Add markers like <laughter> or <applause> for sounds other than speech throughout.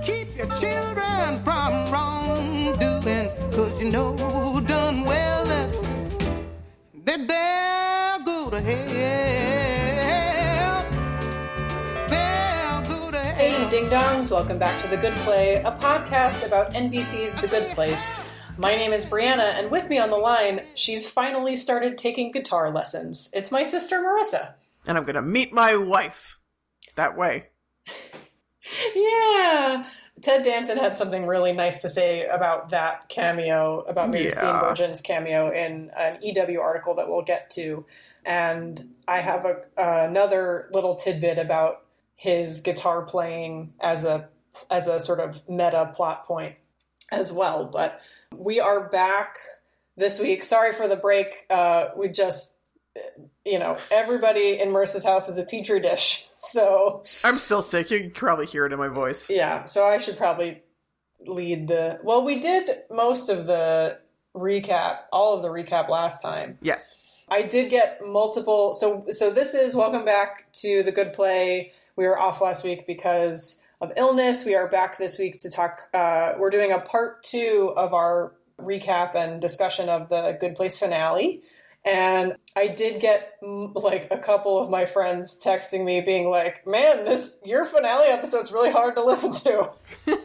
Keep your children from wrongdoing, cause you know done well that, that they'll go to hell. They'll go to hell. Hey, ding dongs, welcome back to The Good Play, a podcast about NBC's The Good Place. My name is Brianna, and with me on the line, she's finally started taking guitar lessons. It's my sister Marissa. and I'm gonna meet my wife that way. <laughs> Yeah. Ted Danson had something really nice to say about that cameo, about Mary Yeah. Steenburgen's cameo in an EW article that we'll get to. And I have a, another little tidbit about his guitar playing as a as a sort of meta plot point as well. But we are back this week. Sorry for the break. Uh, we just, you know, everybody in Marissa's house is a petri dish. <laughs> So I'm still sick. You can probably hear it in my voice. yeah, so I should probably lead the. Well, we did most of the recap, all of the recap last time. Yes. I did get multiple. So, so this is welcome back to the Good Play. We were off last week because of illness. We are back this week to talk. Uh, we're doing a part two of our recap and discussion of the Good Place finale. And I did get mm, like a couple of my friends texting me, being like, "Man, this your finale episode's really hard to listen to." <laughs>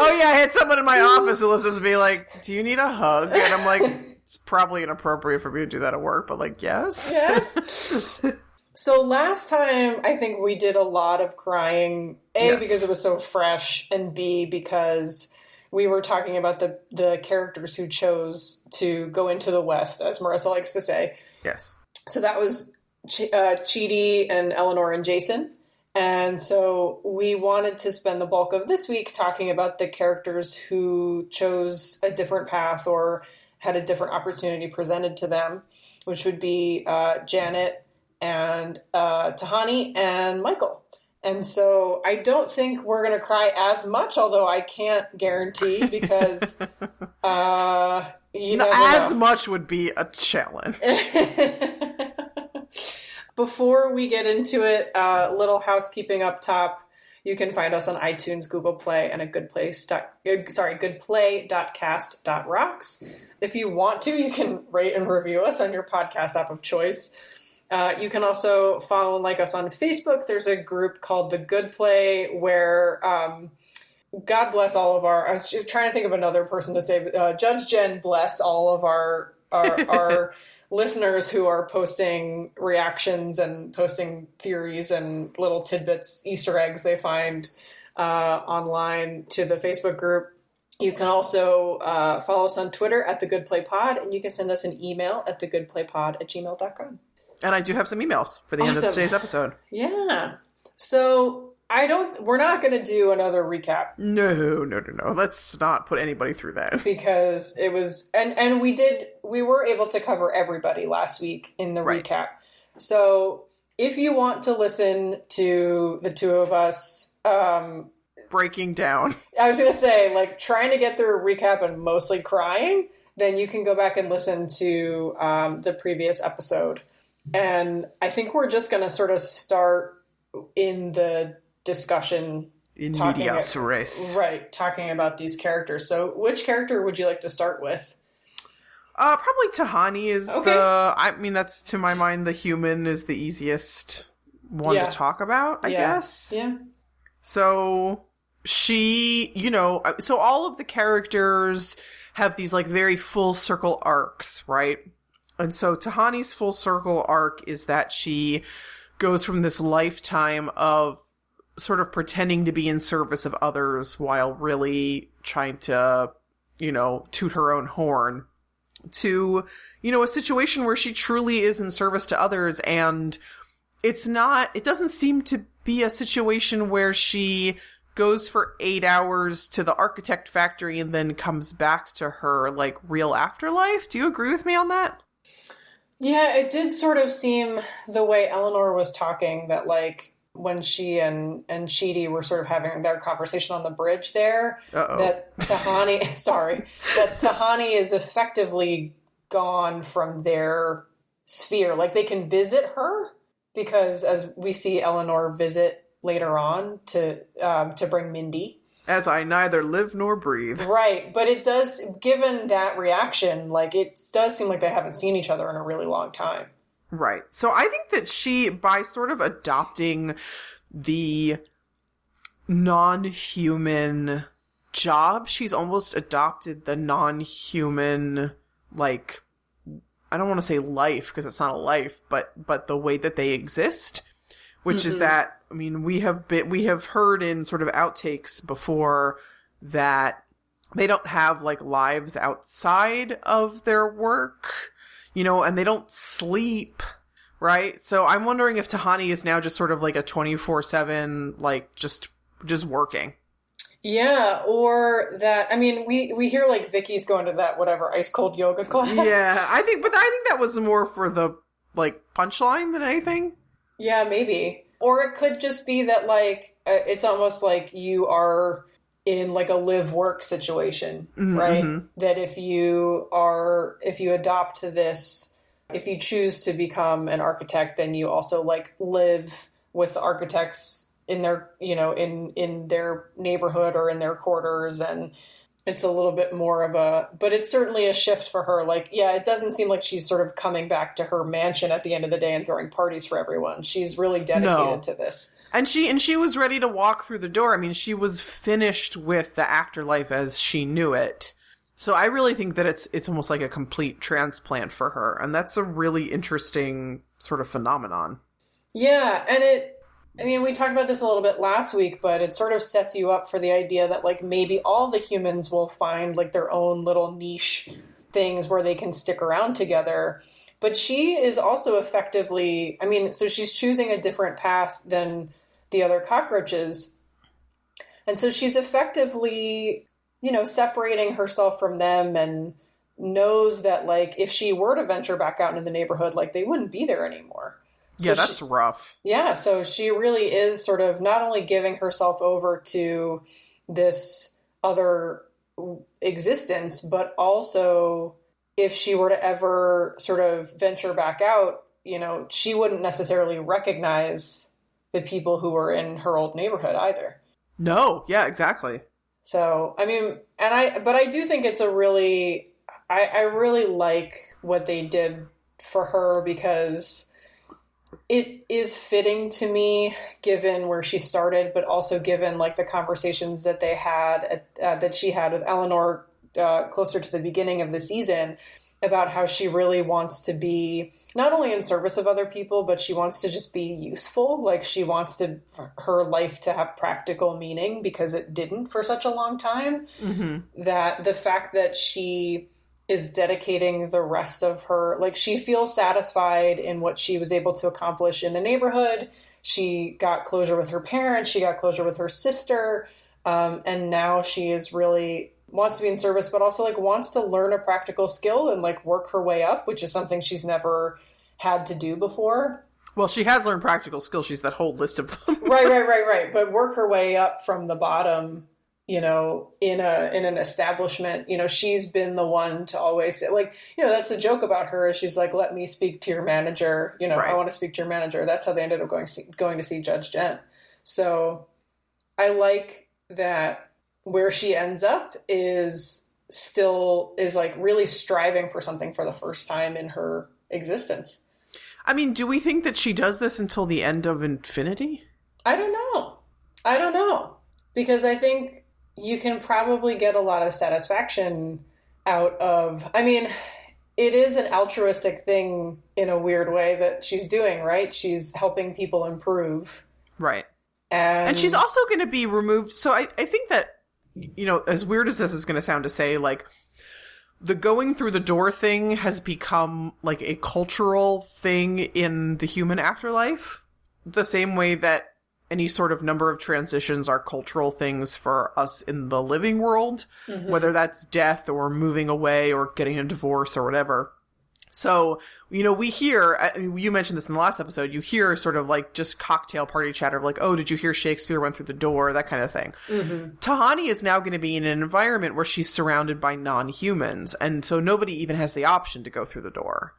Oh yeah, I had someone in my office who listens to me like, "Do you need a hug?" And I'm like, <laughs> "It's probably inappropriate for me to do that at work, but like, yes." Yes. <laughs> so last time, I think we did a lot of crying. A Yes. because it was so fresh, and B because we were talking about the the characters who chose to go into the West, as Marissa likes to say. Yes. So that was Ch- uh, Chidi and Eleanor and Jason. And so we wanted to spend the bulk of this week talking about the characters who chose a different path or had a different opportunity presented to them, which would be uh, Janet and uh, Tahani and Michael. And so I don't think we're going to cry as much, although I can't guarantee <laughs> because uh, you No, never as know. much would be a challenge. <laughs> Before we get into it, uh, little housekeeping up top. You can find us on iTunes, Google Play, and a good place. Dot, uh, sorry, goodplay.cast.rocks. If you want to, you can rate and review us on your podcast app of choice. Uh, you can also follow and like us on Facebook. There's a group called The Good Play where um, God bless all of our. I was just trying to think of another person to say. Uh, Judge Jen bless all of our our, <laughs> our listeners who are posting reactions and posting theories and little tidbits, Easter eggs they find uh, online to the Facebook group. You can also uh, follow us on Twitter at the Good Play Pod, and you can send us an email at thegoodplaypod at gmail.com. and I do have some emails for the end of today's episode. Yeah. So I don't. We're not going to do another recap No, no, no, no. Let's not put anybody through that. <laughs> because it was and and we did we were able to cover everybody last week in the Right. recap. So if you want to listen to the two of us, um, Breaking down. <laughs> I was going to say like trying to get through a recap and mostly crying, then you can go back and listen to um, the previous episode. And I think we're just going to sort of start in the discussion In Talking medias it- res. Right, talking about these characters. So, which character would you like to start with? Uh, probably Tahani is Okay. the. I mean, that's to my mind the human is the easiest one Yeah. to talk about. I Yeah. guess. Yeah. So she, you know, uh, so all of the characters have these like very full circle arcs, right? And so Tahani's full circle arc is that she goes from this lifetime of sort of pretending to be in service of others while really trying to, you know, toot her own horn to, you know, a situation where she truly is in service to others and it's not, it doesn't seem to be a situation where she goes for eight hours to the architect factory and then comes back to her like real afterlife. Do you agree with me on that? Yeah, it did sort of seem the way Eleanor was talking that like when she and and Chidi were sort of having their conversation on the bridge there, Uh-oh. that Tahani, <laughs> sorry, that Tahani is effectively gone from their sphere. Like they can visit her because as we see Eleanor visit later on to um, to bring Mindy. As I neither live nor breathe. Right, but it does, given that reaction, like it does seem like they haven't seen each other in a really long time. Right. So I think that she, by sort of adopting the non human job, she's almost adopted the non human, like, I don't want to say life because it's not a life, but, but the way that they exist, which is mm-hmm. that, I mean, we have been, we have heard in sort of outtakes before that they don't have like lives outside of their work, you know, and they don't sleep, right? So I'm wondering if Tahani is now just sort of like a 24/7 like just just working. Yeah, or that, I mean, we, we hear like Vicky's going to that whatever ice cold yoga class. Yeah, <laughs> I think but I think that was more for the like punchline than anything. Yeah, maybe. Or it could just be that like uh, it's almost like you are in like a live work situation, right? That if you are if you adopt this if you choose to become an architect then you also like live with the architects in their, you know, in in their neighborhood or in their quarters and it's a little bit more of a but it's certainly a shift for her like yeah it doesn't seem like she's sort of coming back to her mansion at the end of the day and throwing parties for everyone she's really dedicated No. to this And she and she was ready to walk through the door. I mean, she was finished with the afterlife as she knew it. So I really think that it's it's almost like a complete transplant for her, and that's a really interesting sort of phenomenon. yeah and it i mean we talked about this a little bit last week but it sort of sets you up for the idea that like maybe all the humans will find like their own little niche things where they can stick around together. But she is also effectively i mean so she's choosing a different path than the other cockroaches. And so she's effectively you know separating herself from them and knows that like if she were to venture back out into the neighborhood like they wouldn't be there anymore So yeah, she- that's rough. yeah, so she really is sort of not only giving herself over to this other existence, but also if she were to ever sort of venture back out, you know, she wouldn't necessarily recognize the people who were in her old neighborhood either. No, yeah, exactly. So, I mean, and I, but I do think it's a really, I, I really like what they did for her because it is fitting to me given where she started, but also given like the conversations that they had, at, uh, that she had with Eleanor uh, closer to the beginning of the season about how she really wants to be not only in service of other people but she wants to just be useful. Like she wants to her life to have practical meaning because it didn't for such a long time. That the fact that she is dedicating the rest of her like she feels satisfied in what she was able to accomplish in the neighborhood she got closure with her parents she got closure with her sister um, and now she is really wants to be in service but also like wants to learn a practical skill and like work her way up which is something she's never had to do before Well, she has learned practical skills. She's that whole list of them. right right <laughs> right right but work her way up from the bottom you know in a in an establishment you know she's been the one to always say like you know that's the joke about her is she's like let me speak to your manager you know i want to speak to your manager that's how they ended up going see, going to see judge jen so i like that where she ends up is still is like really striving for something for the first time in her existence I mean, do we think that she does this until the end of Infinity? I don't know. I don't know. Because I think you can probably get a lot of satisfaction out of. I mean, it is an altruistic thing in a weird way that she's doing, right? She's helping people improve. Right. And, And she's also going to be removed. So I, I think that, you know, as weird as this is going to sound to say, like, the going through the door thing has become like a cultural thing in the human afterlife. The same way that any sort of number of transitions are cultural things for us in the living world, mm-hmm. whether that's death or moving away or getting a divorce or whatever. So, you know, we hear, you mentioned this in the last episode, you hear sort of like just cocktail party chatter of like, oh, did you hear Shakespeare went through the door? That kind of thing. Mm-hmm. Tahani is now going to be in an environment where she's surrounded by non humans. And so nobody even has the option to go through the door.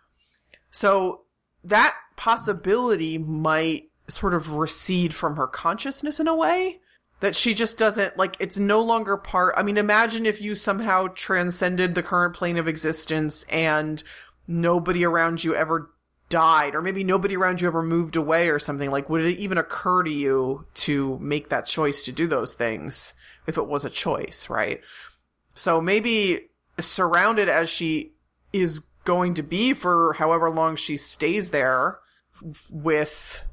So that possibility might sort of recede from her consciousness in a way. that she just doesn't like it's no longer part I mean imagine if you somehow transcended the current plane of existence and nobody around you ever died or maybe nobody around you ever moved away or something like would it even occur to you to make that choice to do those things if it was a choice right so maybe surrounded as she is going to be for however long she stays there with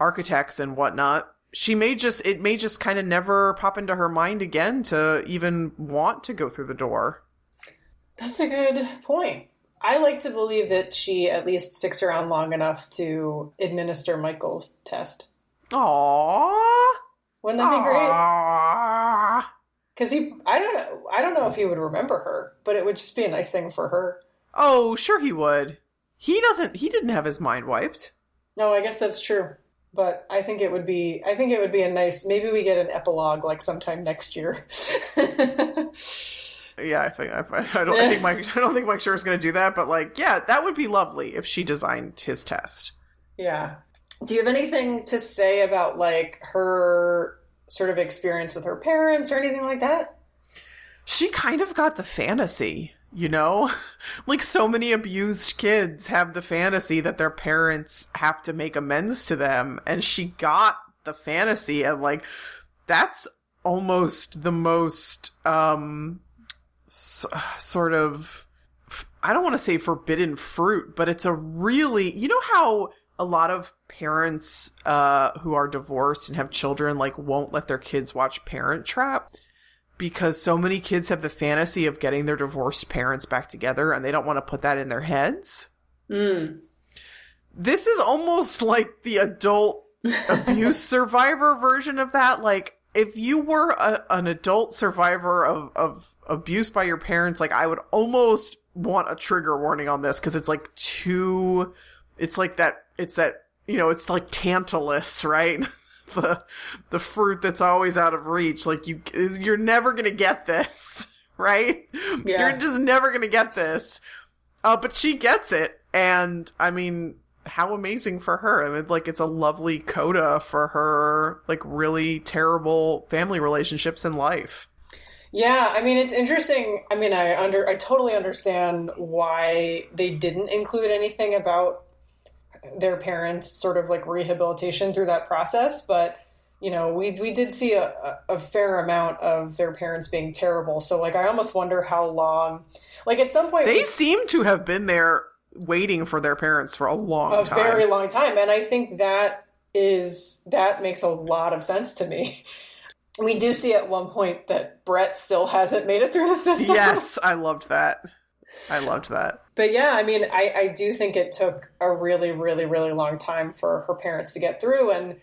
architects and whatnot she may just it may just kind of never pop into her mind again to even want to go through the door That's a good point. I like to believe that she at least sticks around long enough to administer Michael's test. Aww. Wouldn't that be great? Because he, I don't, I don't know if he would remember her, but it would just be a nice thing for her. Oh, sure he would. He doesn't. He didn't have his mind wiped. No, I guess that's true. But I think it would be, I think it would be a nice. Maybe we get an epilogue like sometime next year. <laughs> Yeah, I think I, I don't. I think Mike. I don't think Mike Schur is going to do that. But like, yeah, that would be lovely if she designed his test. yeah. Do you have anything to say about like her sort of experience with her parents or anything like that? She kind of got the fantasy, you know, <laughs> like so many abused kids have the fantasy that their parents have to make amends to them, and she got the fantasy, and like that's almost the most um s- sort of I don't want to say forbidden fruit, but it's a really, you know how a lot of parents uh who are divorced and have children like won't let their kids watch Parent Trap because so many kids have the fantasy of getting their divorced parents back together and they don't want to put that in their heads. Mm. This is almost <laughs> like the adult <laughs> abuse survivor version of that like if you were a, an adult survivor of, of abuse by your parents, like I would almost want a trigger warning on this because it's like too, it's like that, it's that, you know, it's like Tantalus, <laughs> right? The, the fruit that's always out of reach. Like you, you're never gonna get this, <laughs> right? Yeah. You're just never gonna get this. Uh, but she gets it. And I mean, how amazing for her. I mean, like, it's a lovely coda for her, like, really terrible family relationships in life. Yeah, I mean it's interesting. I mean I under I totally understand why they didn't include anything about their parents sort of like rehabilitation through that process, but you know, we we did see a, a fair amount of their parents being terrible. So like I almost wonder how long like at some point They we- seem to have been there waiting for their parents for a long a time. very long time and i think that is that makes a lot of sense to me we do see at one point that brett still hasn't made it through the system yes, I loved that. I loved that. but yeah i mean I, I do think it took a really really really long time for her parents to get through. And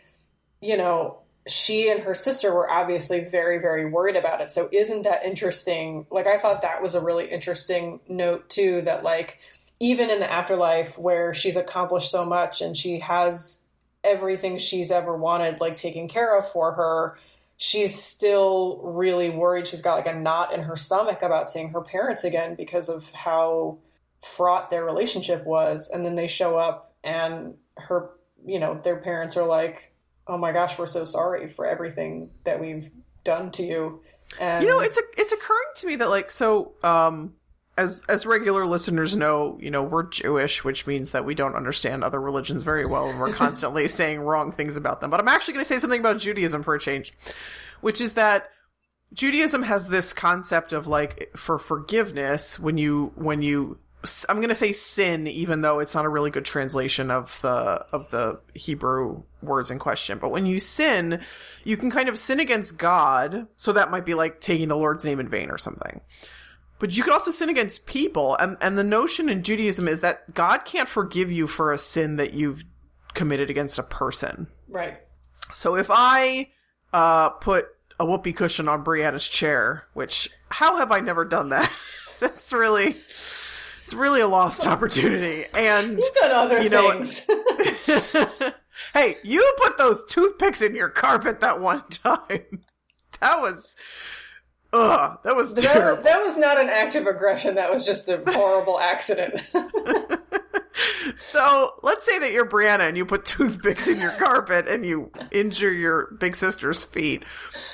you know she and her sister were obviously very very worried about it. So isn't that interesting? Like i thought that was a really interesting note too that like even in the afterlife where she's accomplished so much and she has everything she's ever wanted like taken care of for her she's still really worried. She's got like a knot in her stomach about seeing her parents again because of how fraught their relationship was. And then they show up and her you know their parents are like oh my gosh we're so sorry for everything that we've done to you. And You know, it's a, it's occurring to me that like so um as as regular listeners know, you know, we're Jewish, which means that we don't understand other religions very well and we're <laughs> constantly saying wrong things about them. But I'm actually going to say something about Judaism for a change, which is that Judaism has this concept of like for forgiveness when you when you I'm going to say sin even though it's not a really good translation of the of the Hebrew words in question but when you sin you can kind of sin against God so that might be like taking the Lord's name in vain or something but you could also sin against people and and the notion in Judaism is that God can't forgive you for a sin that you've committed against a person right so if I uh, put a whoopee cushion on Brianna's chair, which how have I never done that? <laughs> That's really it's really a lost opportunity. And you've done other You know, things <laughs> <laughs> hey, you put those toothpicks in your carpet that one time. That was ugh, that was that, that was not an act of aggression that was just a horrible accident <laughs> So let's say that you're Brianna and you put toothpicks in your carpet and you injure your big sister's feet.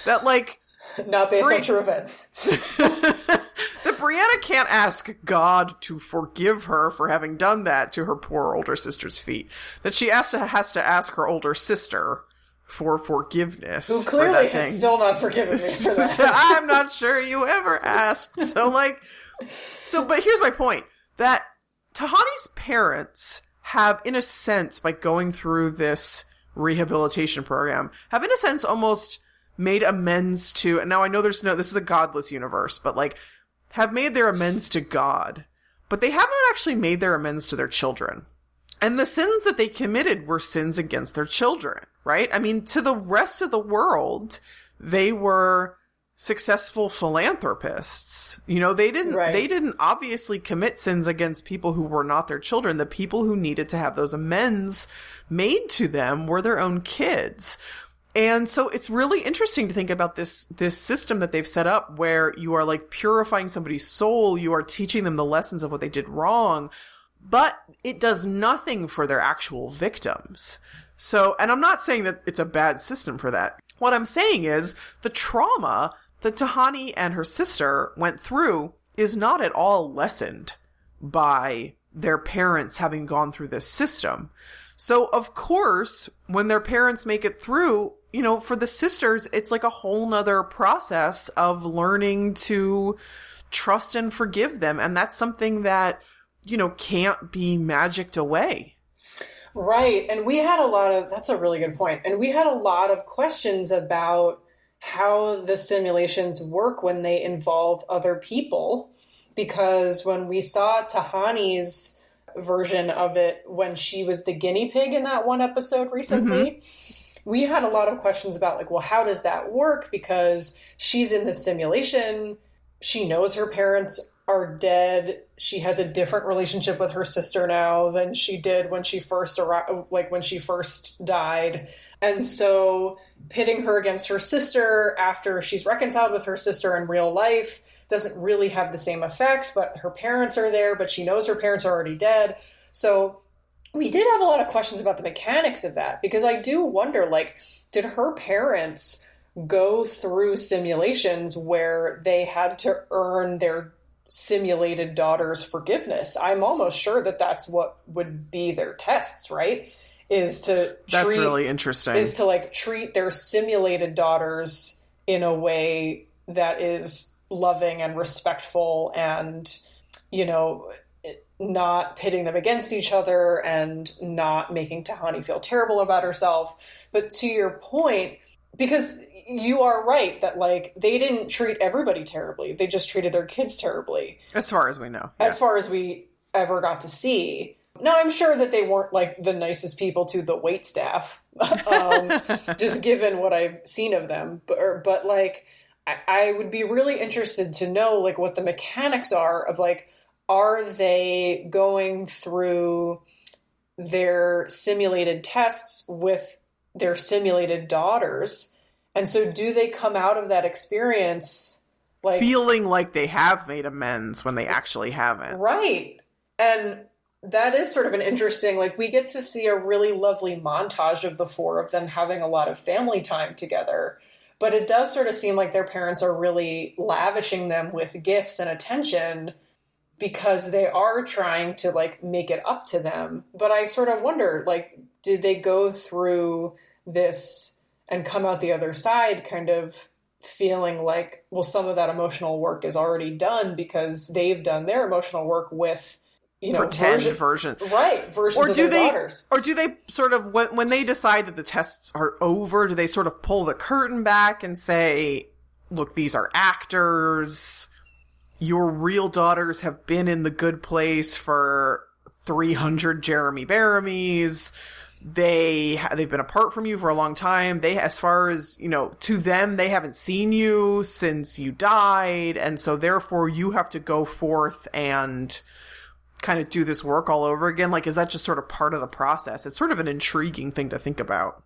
That like Not based Bri- on true events. <laughs> that Brianna can't ask God to forgive her for having done that to her poor older sister's feet. That she has to has to ask her older sister for forgiveness. Who for clearly that has thing. still not forgiven me for <laughs> So that. I'm not sure you ever asked. So like so but here's my point that Tahani's parents have in a sense by going through this rehabilitation program have in a sense almost made amends to and now I know there's no this is a godless universe but like have made their amends to God but they haven't actually made their amends to their children and the sins that they committed were sins against their children, right? I mean, to the rest of the world, they were successful philanthropists. You know, they didn't, Right. they didn't obviously commit sins against people who were not their children. The people who needed to have those amends made to them were their own kids. And so it's really interesting to think about this this system that they've set up where you are like purifying somebody's soul, you are teaching them the lessons of what they did wrong, but it does nothing for their actual victims. So, and I'm not saying that it's a bad system for that. What I'm saying is the trauma that Tahani and her sister went through is not at all lessened by their parents having gone through this system. So, of course, when their parents make it through, you know, for the sisters, it's like a whole nother process of learning to trust and forgive them. And that's something that, you know, can't be magicked away. Right. And we had a lot of, that's a really good point. And we had a lot of questions about how the simulations work when they involve other people. Because when we saw Tahani's version of it when she was the guinea pig in that one episode recently, mm-hmm. we had a lot of questions about, like, well, how does that work? Because she's in the simulation, she knows her parents are dead. She has a different relationship with her sister now than she did when she first arrived, like when she first died. And so pitting her against her sister after she's reconciled with her sister in real life doesn't really have the same effect, but her parents are there, but she knows her parents are already dead. So we did have a lot of questions about the mechanics of that because I do wonder like did her parents go through simulations where they had to earn their simulated daughter's forgiveness? I'm almost sure that that's what would be their tests, right? Is to That's treat, really interesting. is to like treat their simulated daughters in a way that is loving and respectful and you know not pitting them against each other and not making Tahani feel terrible about herself but to your point because you are right that like they didn't treat everybody terribly they just treated their kids terribly as far as we know. as far as we ever got to see. Now, I'm sure that they weren't like the nicest people to the wait staff, <laughs> um, <laughs> just given what I've seen of them. But, or, but like, I, I would be really interested to know like what the mechanics are of like, are they going through their simulated tests with their simulated daughters? And so, do they come out of that experience like Feeling like they have made amends when they actually haven't. Right. And that is sort of an interesting, like, we get to see a really lovely montage of the four of them having a lot of family time together. But it does sort of seem like their parents are really lavishing them with gifts and attention because they are trying to, like, make it up to them. But I sort of wonder, like, did they go through this and come out the other side kind of feeling like well some of that emotional work is already done because they've done their emotional work with you know Pretend version- version. right versions Or of do their they daughters or do they sort of when when they decide that the tests are over, do they sort of pull the curtain back and say, look, these are actors. Your real daughters have been in the good place for 300 Jeremy Bearimys. They they've been apart from you for a long time. They as far as, you know, to them they haven't seen you since you died and so therefore you have to go forth and kind of do this work all over again? Like, is that just sort of part of the process? It's sort of an intriguing thing to think about.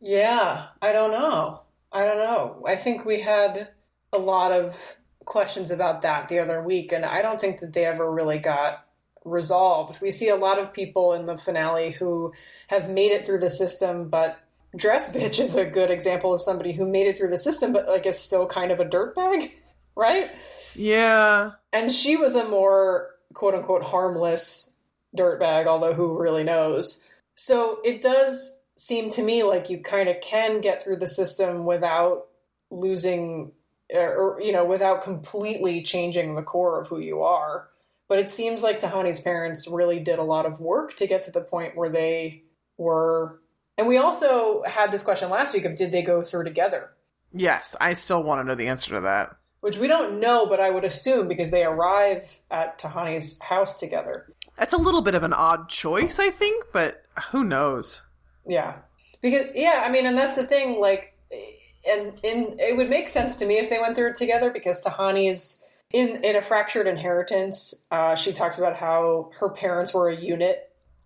yeah i don't know i don't know i think we had a lot of questions about that the other week and i don't think that they ever really got resolved. We see a lot of people in the finale who have made it through the system, but Dress Bitch is a good example of somebody who made it through the system, but like is still kind of a dirtbag, <laughs> right? Yeah. And she was a more quote unquote harmless dirtbag, although who really knows? So it does seem to me like you kind of can get through the system without losing er, or you know without completely changing the core of who you are but it seems like tahani's parents really did a lot of work to get to the point where they were and we also had this question last week of did they go through together Yes, I still want to know the answer to that. which we don't know but i would assume because they arrive at tahani's house together That's a little bit of an odd choice, I think, but who knows? Yeah. Because yeah, I mean, and that's the thing. Like, and in it would make sense to me if they went through it together because Tahani's in in a fractured inheritance. Uh, she talks about how her parents were a unit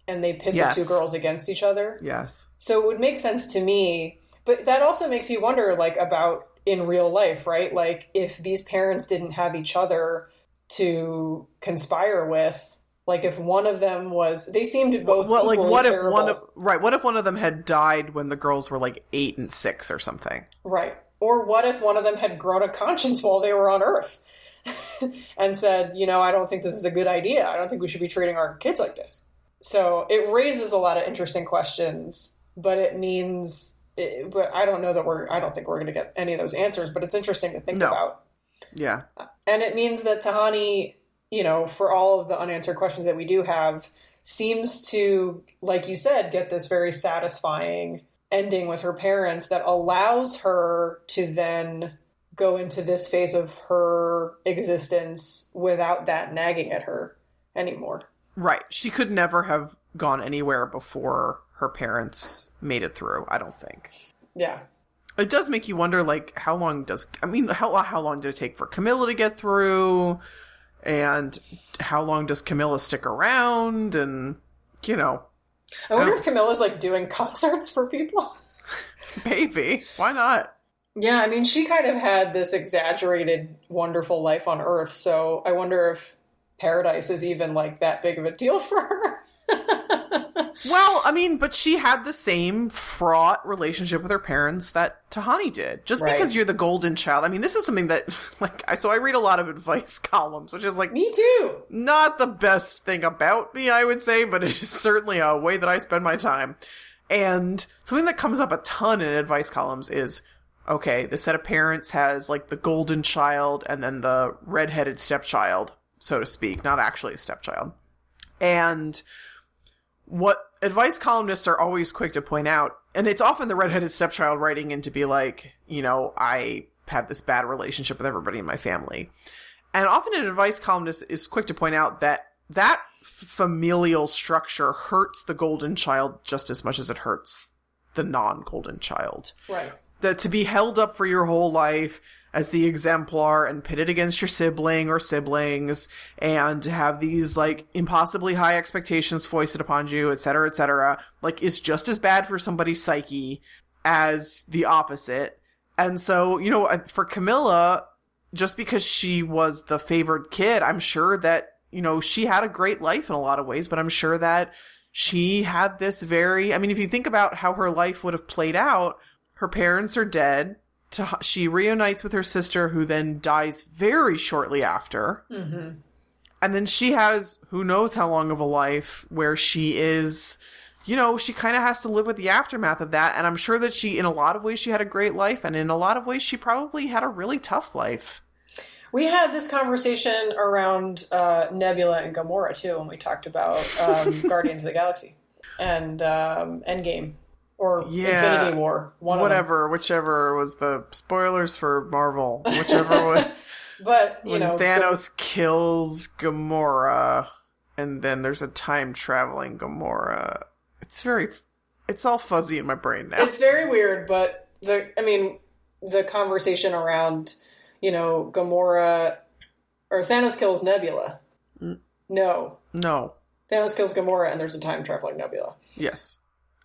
and they pit Yes. the two girls against each other. Yes. So it would make sense to me. But that also makes you wonder, like, about in real life, right? Like, if these parents didn't have each other to conspire with. Like if one of them was, they seemed both Well, like, what if terrible. one of right? What if one of them had died when the girls were like eight and six or something? Right. Or what if one of them had grown a conscience while they were on Earth <laughs> and said, you know, I don't think this is a good idea. I don't think we should be treating our kids like this. So it raises a lot of interesting questions, but it means, it, but I don't know that we're, I don't think we're going to get any of those answers, but it's interesting to think No. about. Yeah. And it means that Tahani, you know, for all of the unanswered questions that we do have, seems to, like you said, get this very satisfying ending with her parents that allows her to then go into this phase of her existence without that nagging at her anymore. Right. She could never have gone anywhere before her parents made it through. I don't think. Yeah. It does make you wonder, like, how long does I mean, how how long did it take for Camilla to get through, and how long does Camilla stick around, and you know, I wonder Oh. if Camilla's like doing <laughs> concerts for people. <laughs> maybe why not? Yeah, I mean, she kind of had this exaggerated, wonderful life on Earth, so I wonder if paradise is even like that big of a deal <laughs> for her. Well, I mean, but she had the same fraught relationship with her parents that Tahani did. Just Right. because you're the golden child. I mean, this is something that, <laughs> like, I, so I read a lot of advice <laughs> columns, which is like Me too. not the best thing about me, I would say, but it is certainly a way that I spend my time. And something that comes up a ton in advice columns is okay, the set of parents has like the golden child and then the redheaded stepchild, so to speak, not actually a stepchild. And what advice columnists are always quick to point out, and it's often the redheaded stepchild writing in to be like, you know, I have this bad relationship with everybody in my family. And often an advice columnist is quick to point out that that familial structure hurts the golden child just as much as it hurts the non-golden child. Right. That to be held up for your whole life as the exemplar and pitted against your sibling or siblings and to have these like impossibly high expectations foisted upon you, et cetera, et cetera, like is just as bad for somebody's psyche as the opposite. And so, you know, for Camilla, just because she was the favored kid, I'm sure that, you know, she had a great life in a lot of ways, but I'm sure that she had this very, I mean, if you think about how her life would have played out, her parents are dead. To, she reunites with her sister, who then dies very shortly after. Mm-hmm. And then she has who knows how long of a life where she is, you know, she kind of has to live with the aftermath of that. And I'm sure that she, in a lot of ways, she had a great life. And in a lot of ways, she probably had a really tough life. We had this conversation around uh, Nebula and Gamora too when we talked about um, <laughs> Guardians of the Galaxy and um, Endgame or Yeah. Infinity War. One Whatever, whichever was the spoilers for Marvel, whichever <laughs> was. But you when know, Thanos kills Gamora, and then there's a time traveling Gamora. It's very, it's all fuzzy in my brain now. It's very weird, but the I mean the conversation around you know Gamora or Thanos kills Nebula. Mm. No, no, Thanos kills Gamora, and there's a time traveling Nebula. yes,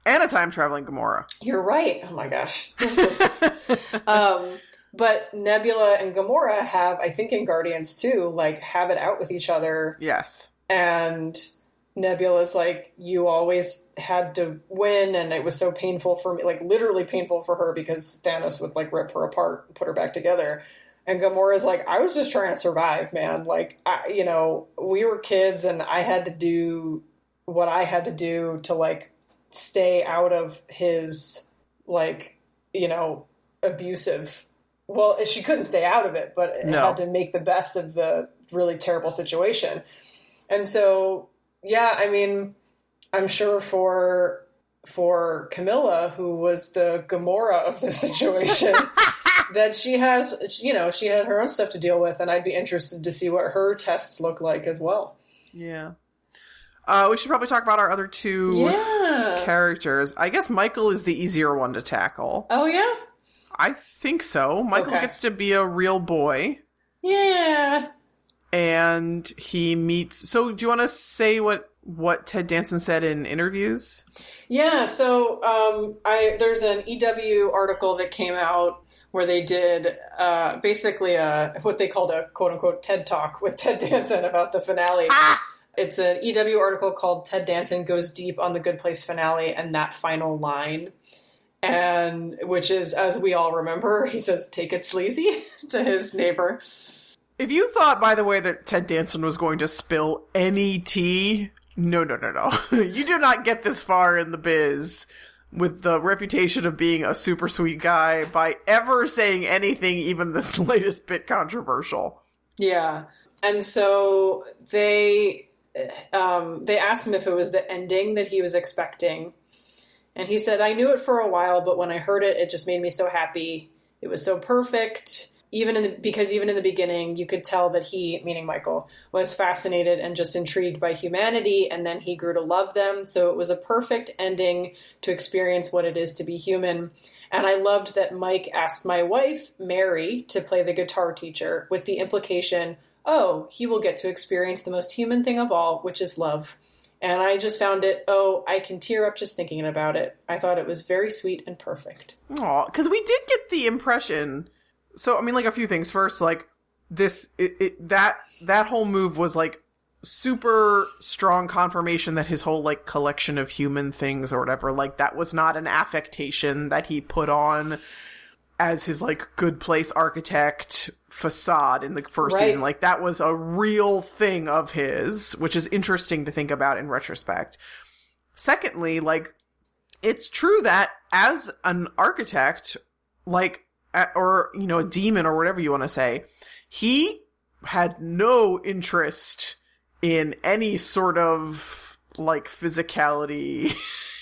and a time traveling Gamora. You're right. Oh my gosh, <laughs> um, but Nebula and Gamora have, I think, in Guardians too, like have it out with each other, yes, and Nebula's like, you always had to win, and it was so painful for me, like literally painful for her because Thanos would like rip her apart and put her back together. And Gamora's like, I was just trying to survive, man. Like, I, you know, we were kids, and I had to do what I had to do to like stay out of his like, you know, abusive. Well, she couldn't stay out of it, but No. had to make the best of the really terrible situation. And so, yeah, I mean, I'm sure for for Camilla, who was the Gamora of the <laughs> situation, <laughs> that she has, you know, she had her own stuff to deal with, and I'd be interested to see what her tests look like as well. Yeah. Uh, we should probably talk about our other two Yeah. Characters. I guess Michael is the easier one to tackle. Oh yeah. I think so. Michael Okay. gets to be a real boy, Yeah. and he meets. So, do you want to say what what Ted Danson said in interviews? Yeah, so um, I there's an EW article that came out where they did uh, basically a, what they called a quote unquote TED talk with Ted Danson about the finale. It's an EW article called Ted Danson Goes Deep on the Good Place finale and that final line. And which is, as we all remember, <laughs> he says, Take it sleazy <laughs> to his neighbor. If you thought, by the way, that Ted Danson was going to spill any tea, no, no, no, no. <laughs> you do not get this far in the biz with the reputation of being a super sweet guy by ever saying anything even the slightest bit controversial. Yeah. And so they um, they asked him if it was the ending that he was expecting. And he said, I knew it for a while, but when I heard it, it just made me so happy. It was so perfect. Even in the, because even in the beginning, you could tell that he, meaning Michael, was fascinated and just intrigued by humanity, and then he grew to love them. So it was a perfect ending to experience what it is to be human. And I loved that Mike asked my wife, Mary, to play the guitar teacher with the implication, oh, he will get to experience the most human thing of all, which is love. And I just found it, oh, I can tear up just thinking about it. I thought it was very sweet and perfect. Aw, because we did get the impression. So I mean, like a few things. First, like this, it, it, that that whole move was like super strong confirmation that his whole like collection of human things or whatever, like that was not an affectation that he put on as his like good place architect facade in the first Right. season. Like that was a real thing of his, which is interesting to think about in retrospect. Secondly, like it's true that as an architect, like, or, you know, a demon or whatever you want to say, he had no interest in any sort of, like, physicality <laughs>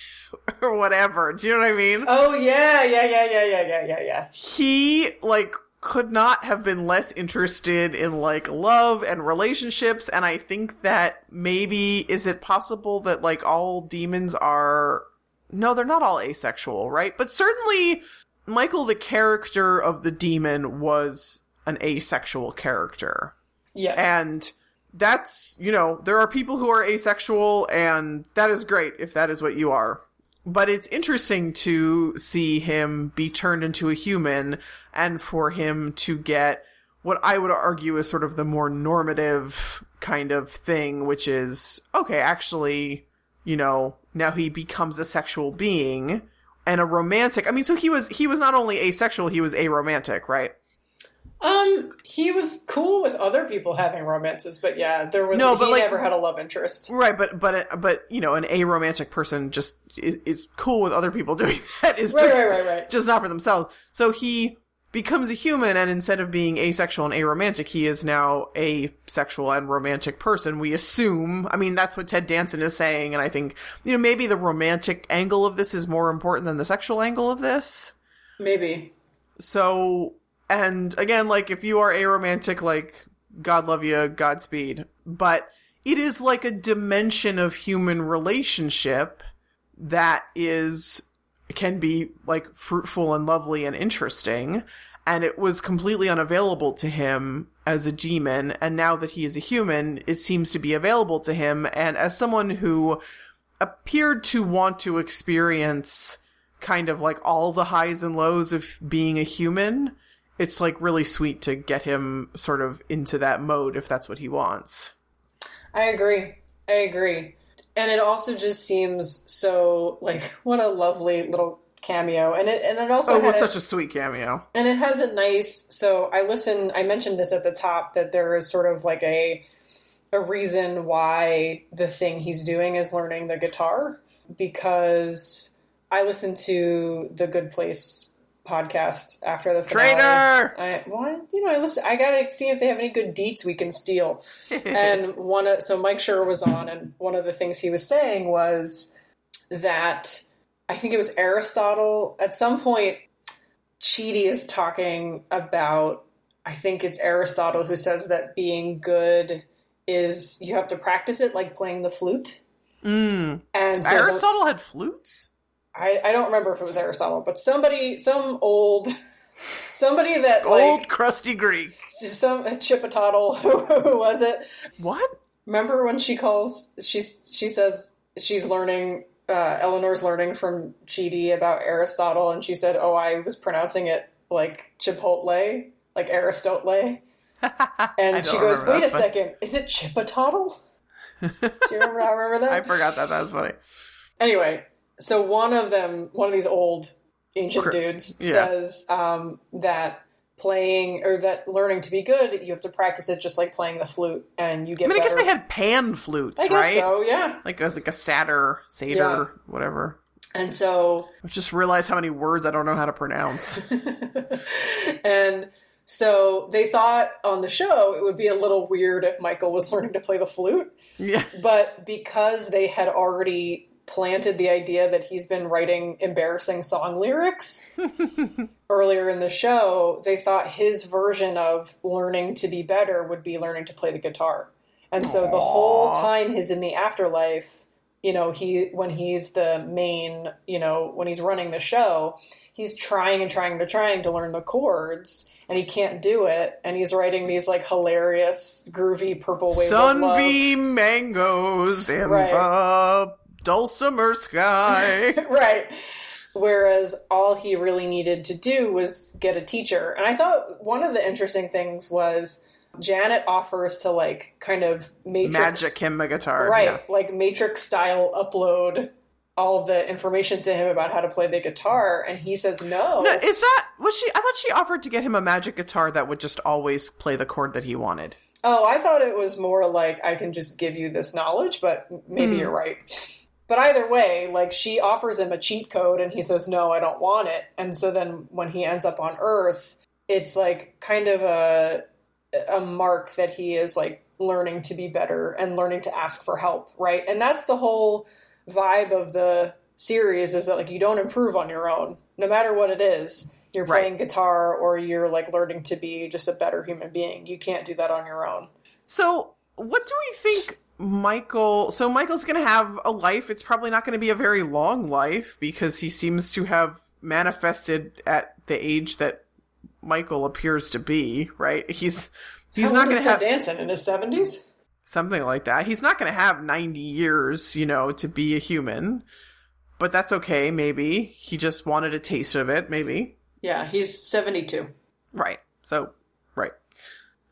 <laughs> or whatever. Do you know what I mean? Oh yeah, yeah, yeah, yeah, yeah, yeah, yeah, yeah. He like could not have been less interested in like love and relationships and I think that maybe is it possible that like all demons are no, they're not all asexual, right? But certainly Michael the character of the demon was an asexual character. Yes. And that's, you know, there are people who are asexual and that is great if that is what you are. But it's interesting to see him be turned into a human and for him to get what I would argue is sort of the more normative kind of thing, which is, okay, actually, you know, now he becomes a sexual being and a romantic. I mean, so he was, he was not only asexual, he was aromantic, right? Um, he was cool with other people having romances, but yeah, there was, No, he but, like- never had a love interest. Right, but but but you know, an aromantic person just is, is cool with other people <laughs> doing that. Is Right, just, right, right, right. just not for themselves. So he becomes a human, and instead of being asexual and aromantic, he is now a sexual and romantic person. We assume. I mean, that's what Ted Danson is saying, and I think you know maybe the romantic angle of this is more important than the sexual angle of this. Maybe. So, and again, like if you are a romantic, like God love you, Godspeed. But it is like a dimension of human relationship that is can be like fruitful and lovely and interesting. And it was completely unavailable to him as a demon. And now that he is a human, it seems to be available to him. And as someone who appeared to want to experience kind of like all the highs and lows of being a human, it's like really sweet to get him sort of into that mode if that's what he wants. I agree. I agree. And it also just seems so like <laughs> what a lovely little cameo. And it and it also Oh, it was had- such a sweet cameo. and it has a nice so I listen I mentioned this at the top that there is sort of like a a reason why the thing he's doing is learning the guitar because I listened to the Good Place podcast after the finale. Traitor! I well, you know, I listen. I gotta see if they have any good deets we can steal. <laughs> and one of so Mike Schur was on, and one of the things he was saying was that I think it was Aristotle at some point. Chidi is talking about. I think it's Aristotle who says that being good is you have to practice it like playing the flute. Mm. And so the- Aristotle had flutes. I, I don't remember if it was Aristotle, but somebody, some old, <laughs> somebody that Old like crusty Greek. some Chipotottle, <laughs> who was it? What? Remember when she calls? She's she says she's learning. Uh, Eleanor's learning from Chidi about Aristotle, and she said, "Oh, I was pronouncing it like Chipotle, like Aristotle." <laughs> And she goes, "Wait a but- second, is it Chipotottle?" Do you remember? I remember that. I forgot that. That was funny. anyway, so one of them, one of these old ancient Cr- dudes, yeah. says um, that playing or that learning to be good, you have to practice it just like playing the flute, and you get. I mean, I guess they had pan flutes, I guess right? so, yeah. Like a like a satyr, satyr, Yeah. whatever. And so, I just realized how many words I don't know how to pronounce. <laughs> and so they thought on the show it would be a little weird if Michael was learning to play the flute. yeah. But because they had already planted the idea that he's been writing embarrassing song lyrics <laughs> earlier in the show, they thought his version of learning to be better would be learning to play the guitar. And so the whole time he's in the afterlife, you know, he when he's the main, you know, when he's running the show, he's trying and trying to trying to learn the chords and he can't do it and he's writing these like hilarious groovy purple wave. Sunbeam mangoes in Right. the dulcimer sky. <laughs> right. Whereas all he really needed to do was get a teacher. And I thought one of the interesting things was Janet offers to like kind of matrix Magic him a guitar. right, yeah. like matrix style upload all the information to him about how to play the guitar and he says no. No, is that was she? I thought she offered to get him a magic guitar that would just always play the chord that he wanted. Oh, I thought it was more like I can just give you this knowledge, but maybe Hmm. you're right. But either way, like she offers him a cheat code and he says, no, I don't want it. And so then when he ends up on Earth, it's like kind of a, a mark that he is like learning to be better and learning to ask for help, right? And that's the whole vibe of the series is that like you don't improve on your own, no matter what it is. You're Right. playing guitar or you're like learning to be just a better human being. You can't do that on your own. So, what do we think Michael? So, Michael's going to have a life. It's probably not going to be a very long life because he seems to have manifested at the age that Michael appears to be. Right? He's he's How not going to have Danson in his seventies. something like that. He's not going to have ninety years, you know, to be a human. But that's okay. Maybe he just wanted a taste of it. Maybe. Yeah, he's seventy-two. Right. So, right.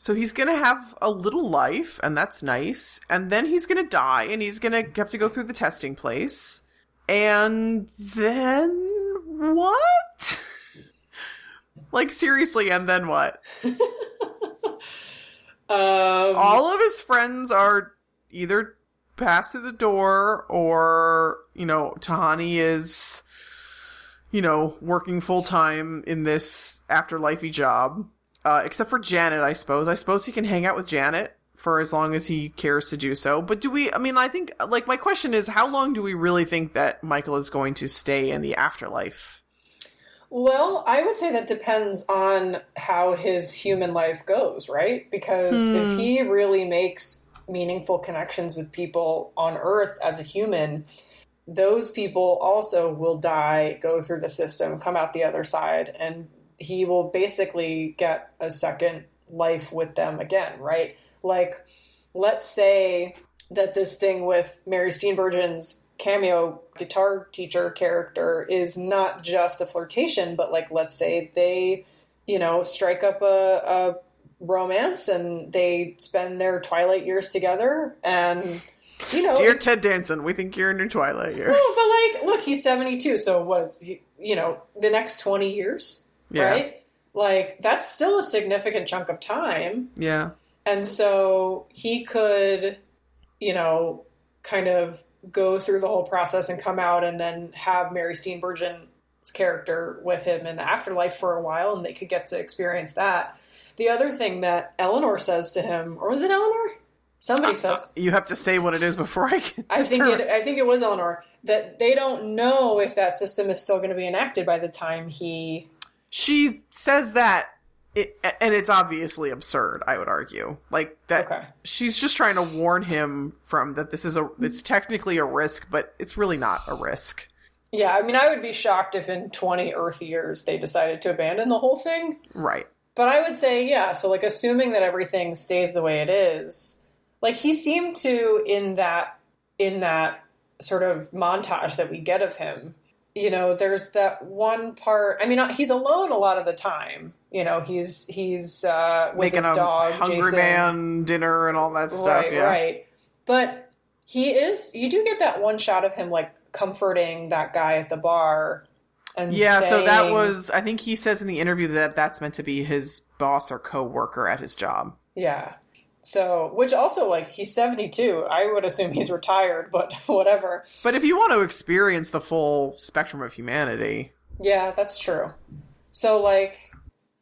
So he's going to have a little life, and that's nice. And then he's going to die, and he's going to have to go through the testing place. And then what? <laughs> like, seriously, and then what? <laughs> Um, All of his friends are either passed through the door, or, you know, Tahani is, you know, working full time in this afterlifey job. Uh, except for Janet, I suppose. I suppose he can hang out with Janet for as long as he cares to do so. But do we, I mean, I think, like, my question is, how long do we really think that Michael is going to stay in the afterlife? well, I would say that depends on how his human life goes, right? Because Hmm. if he really makes meaningful connections with people on Earth as a human, those people also will die, go through the system, come out the other side, and he will basically get a second life with them again, right? Like, let's say that this thing with Mary Steenburgen's cameo guitar teacher character is not just a flirtation, but like, let's say they, you know, strike up a, a romance and they spend their twilight years together and you know Dear Ted Danson, we think you're in your twilight years. no, but like look he's 72 so what is he, you know the next 20 years Yeah. right like that's still a significant chunk of time yeah. and so he could you know kind of go through the whole process and come out and then have mary steenburgen's character with him in the afterlife for a while and they could get to experience that the other thing that eleanor says to him or was it eleanor somebody uh, says uh, You have to say what it is before I can. I think it. I think it was Eleanor that they don't know if that system is still going to be enacted by the time he. She says that, it, and it's obviously absurd. I would argue, like that. Okay. She's just trying to warn him from that. This is a. It's technically a risk, but it's really not a risk. Yeah, I mean, I would be shocked if in twenty Earth years they decided to abandon the whole thing. Right. But I would say, yeah. So, like, assuming that everything stays the way it is, like he seemed to in that in that sort of montage that we get of him. You know, there's that one part. I mean, uh, he's alone a lot of the time. You know, he's he's uh, with Making his a dog, Hungry Jason. Man dinner and all that stuff. right, yeah. right. But he is. You do get that one shot of him like comforting that guy at the bar. And Yeah, so that was. I think he says in the interview that that's meant to be his boss or co-worker at his job. yeah. So, which also like he's seventy two. I would assume he's retired, but <laughs> whatever. But if you want to experience the full spectrum of humanity, Yeah, that's true. So like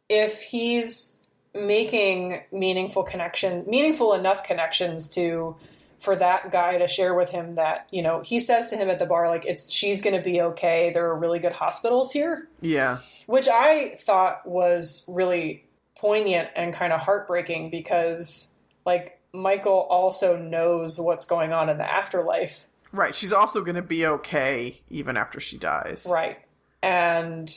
if he's making meaningful connection meaningful enough connections to for that guy to share with him that, you know, he says to him at the bar like it's she's going to be okay. There are really good hospitals here, yeah, which I thought was really poignant and kind of heartbreaking because like Michael also knows what's going on in the afterlife right. She's also going to be okay even after she dies. Right. And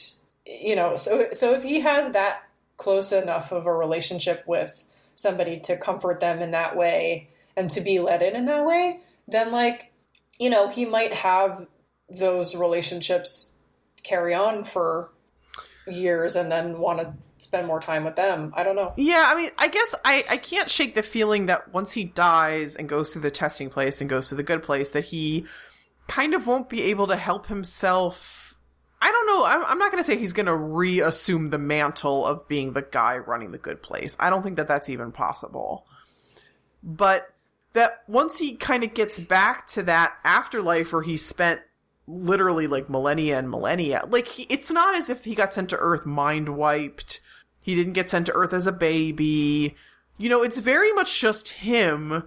you know, so so if he has that close enough of a relationship with somebody to comfort them in that way and to be let in in that way, then like, you know, he might have those relationships carry on for years and then want to spend more time with them. I don't know. Yeah, I mean, I guess I, I can't shake the feeling that once he dies and goes to the testing place and goes to the good place, that he kind of won't be able to help himself. I don't know. I'm, I'm not going to say he's going to reassume the mantle of being the guy running the good place. I don't think that that's even possible. But that once he kind of gets back to that afterlife where he spent literally like millennia and millennia, like he, it's not as if he got sent to Earth mind wiped. He didn't get sent to Earth as a baby. You know, it's very much just him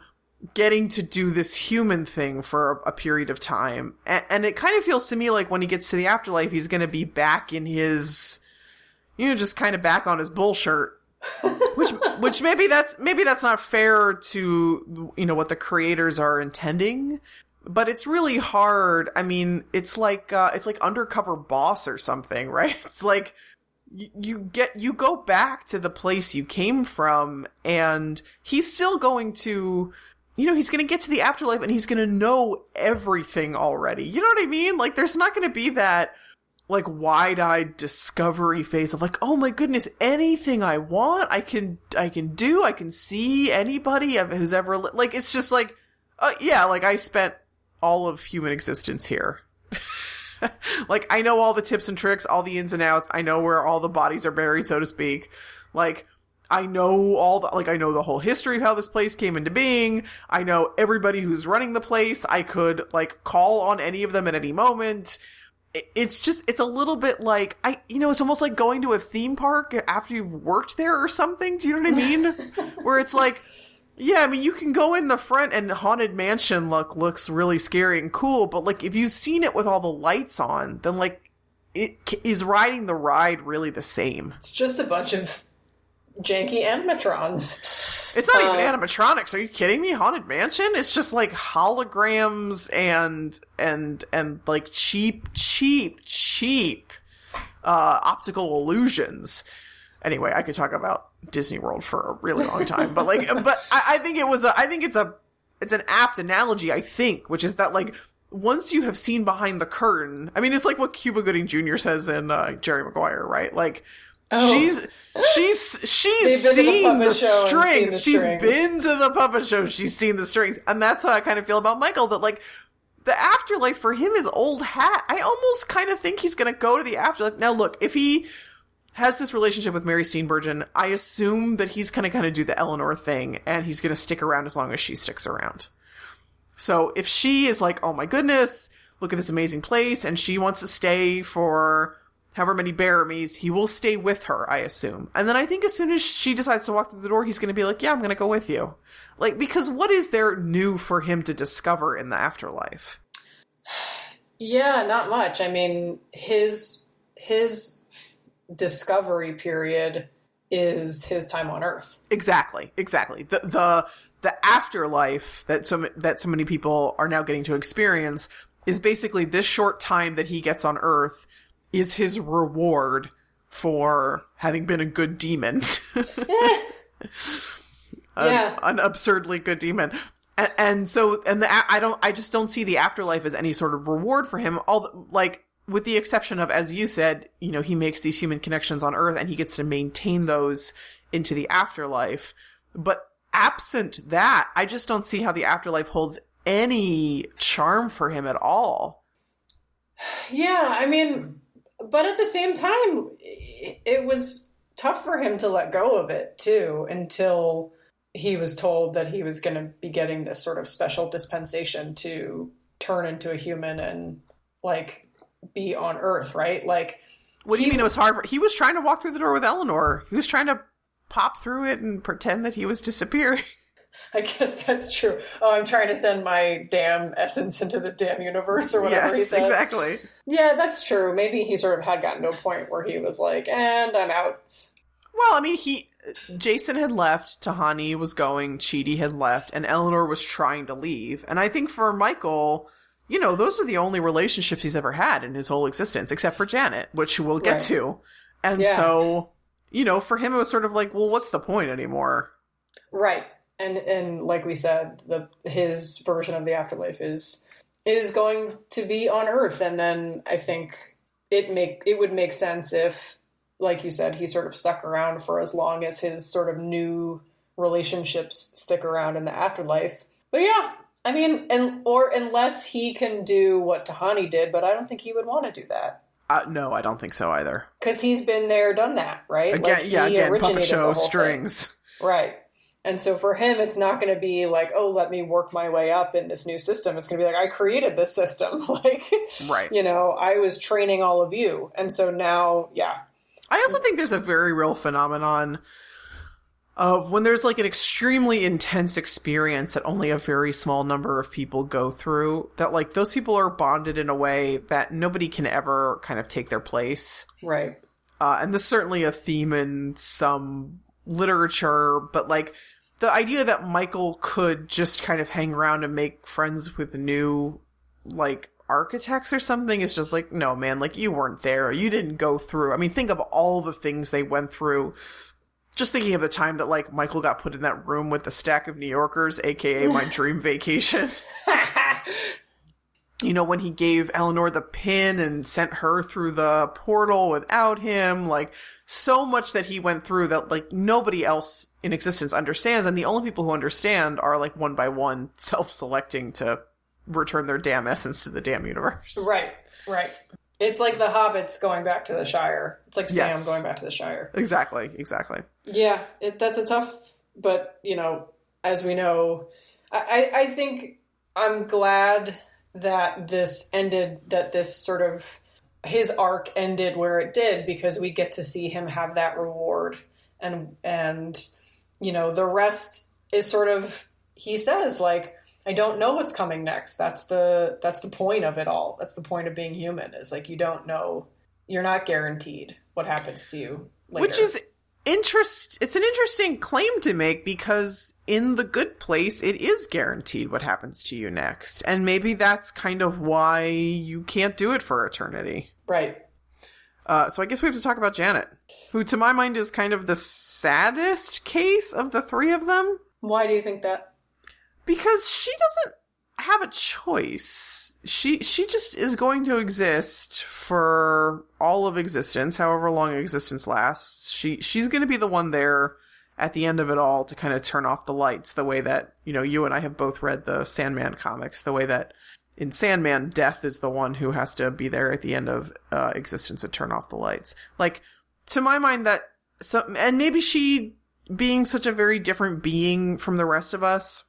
getting to do this human thing for a, a period of time. And, and it kind of feels to me like when he gets to the afterlife, he's going to be back in his, you know, just kind of back on his bullshit. which, <laughs> which maybe that's, maybe that's not fair to, you know, what the creators are intending. But it's really hard. I mean, it's like, uh, it's like undercover boss or something, <laughs> right? It's like, you, you get you go back to the place you came from and he's still going to you know he's going to get to the afterlife and he's going to know everything already you know what i mean like there's not going to be that like wide-eyed discovery phase of like oh my goodness anything i want i can i can do i can see anybody who's ever li-. like it's just like uh, yeah like i spent all of human existence here <laughs> like I know all the tips and tricks, all the ins and outs. I know where all the bodies are buried, so to speak. Like I know all the like I know the whole history of how this place came into being. I know everybody who's running the place. I could like call on any of them at any moment. It's just it's a little bit like I you know it's almost like going to a theme park after you've worked there or something. Do you know what I mean? <laughs> Where it's like yeah, I mean, you can go in the front and Haunted Mansion look looks really scary and cool, but like if you've seen it with all the lights on, then like it is riding the ride really the same. It's just a bunch of janky animatrons. It's not Uh, even animatronics. Are you kidding me? Haunted Mansion? It's just like holograms and and and like cheap, cheap, cheap uh optical illusions. Anyway, I could talk about Disney World for a really long time, but like, <laughs> but I, I think it was a, I think it's a, it's an apt analogy. I think, which is that like once you have seen behind the curtain, I mean, it's like what Cuba Gooding Jr. says in uh, Jerry Maguire, right? Like Oh. She's she's she's They've been to the seen the, show and seen strings. the She's strings. been to the puppet show. She's seen the strings, and that's how I kind of feel about Michael. That like the afterlife for him is old hat. I almost kind of think he's going to go to the afterlife. Now, look, if he has this relationship with Mary Steenburgen, I assume that he's going to kind of do the Eleanor thing, and he's going to stick around as long as she sticks around. So if she is like, oh my goodness, look at this amazing place, and she wants to stay for however many Bearimys, he will stay with her, I assume. And then I think as soon as she decides to walk through the door, he's going to be like, yeah, I'm going to go with you. Like, because what is there new for him to discover in the afterlife? <sighs> Yeah, not much. I mean, his his discovery period is his time on Earth. Exactly, exactly. The the the afterlife that so that so many people are now getting to experience is basically this short time that he gets on Earth is his reward for having been a good demon. <laughs> <laughs> An- Yeah. an, absurdly good demon. And, and so, and the, I don't, I just don't see the afterlife as any sort of reward for him. All like, with the exception of, as you said, you know, he makes these human connections on Earth and he gets to maintain those into the afterlife. But absent that, I just don't see how the afterlife holds any charm for him at all. Yeah, I mean, but at the same time, it, was tough for him to let go of it too until he was told that he was going to be getting this sort of special dispensation to turn into a human and like be on Earth, right? Like, What do you He- mean it was hard? For, he was trying to walk through the door with Eleanor. He was trying to pop through it and pretend that he was <laughs> disappearing. I guess that's true. Oh, I'm trying to send my damn essence into the damn universe or whatever he yes, said. exactly. Yeah, that's true. Maybe he sort of had gotten to a point where he was like, and I'm out. Well, I mean, he Jason had left, Tahani was going, Chidi had left, and Eleanor was trying to leave. And I think for Michael, you know, those are the only relationships he's ever had in his whole existence, except for Janet, which we'll get Right. to. And Yeah. so, you know, for him, it was sort of like, well, what's the point anymore? Right. And and like we said, the his version of the afterlife is is going to be on Earth, and then I think it make it would make sense if, like you said, he sort of stuck around for as long as his sort of new relationships stick around in the afterlife. But yeah, I mean, and or unless he can do what Tahani did, but I don't think he would want to do that Uh, no, I don't think so either. because he's been there, done that, right? Again, Like, yeah, he again, puppet show whole thing. strings. Right. And so for him, it's not going to be like, oh, let me work my way up in this new system. It's going to be like, I created this system. <laughs> like, Right. you know, I was training all of you. And so now, yeah. I also think there's a very real phenomenon of when there's like an extremely intense experience that only a very small number of people go through, that like those people are bonded in a way that nobody can ever kind of take their place. Right. Uh, and this is certainly a theme in some literature, but like the idea that Michael could just kind of hang around and make friends with new, like, architects or something is just like, no, man, like, you weren't there. You didn't go through. I mean, think of all the things they went through. Just thinking of the time that, like, Michael got put in that room with the stack of New Yorkers, aka my <laughs> dream vacation. <laughs> you know, when he gave Eleanor the pin and sent her through the portal without him, like so much that he went through that like nobody else in existence understands. And the only people who understand are like one by one self-selecting to return their damn essence to the damn universe. right. Right. It's like the hobbits going back to the Shire. It's like Yes. Sam going back to the Shire. Exactly. Exactly. Yeah, it, that's a tough, but you know, as we know, I, I I think I'm glad that this ended, that this sort of his arc ended where it did because we get to see him have that reward, and and you know the rest is sort of he says like I don't know what's coming next. That's the that's the point of it all. That's the point of being human is like you don't know, you're not guaranteed what happens to you. Later. Which is interest it's an interesting claim to make because in the good place it is guaranteed what happens to you next. And maybe that's kind of why you can't do it for eternity. right. Uh, so I guess we have to talk about Janet, who to my mind is kind of the saddest case of the three of them Why do you think that? Because she doesn't have a choice. She she just is going to exist for all of existence, however long existence lasts. She she's going to be the one there at the end of it all to kind of turn off the lights the way that, you know, you and I have both read the Sandman comics, the way that in Sandman, Death is the one who has to be there at the end of uh, existence to turn off the lights. Like, to my mind, that so, and maybe she, being such a very different being from the rest of us,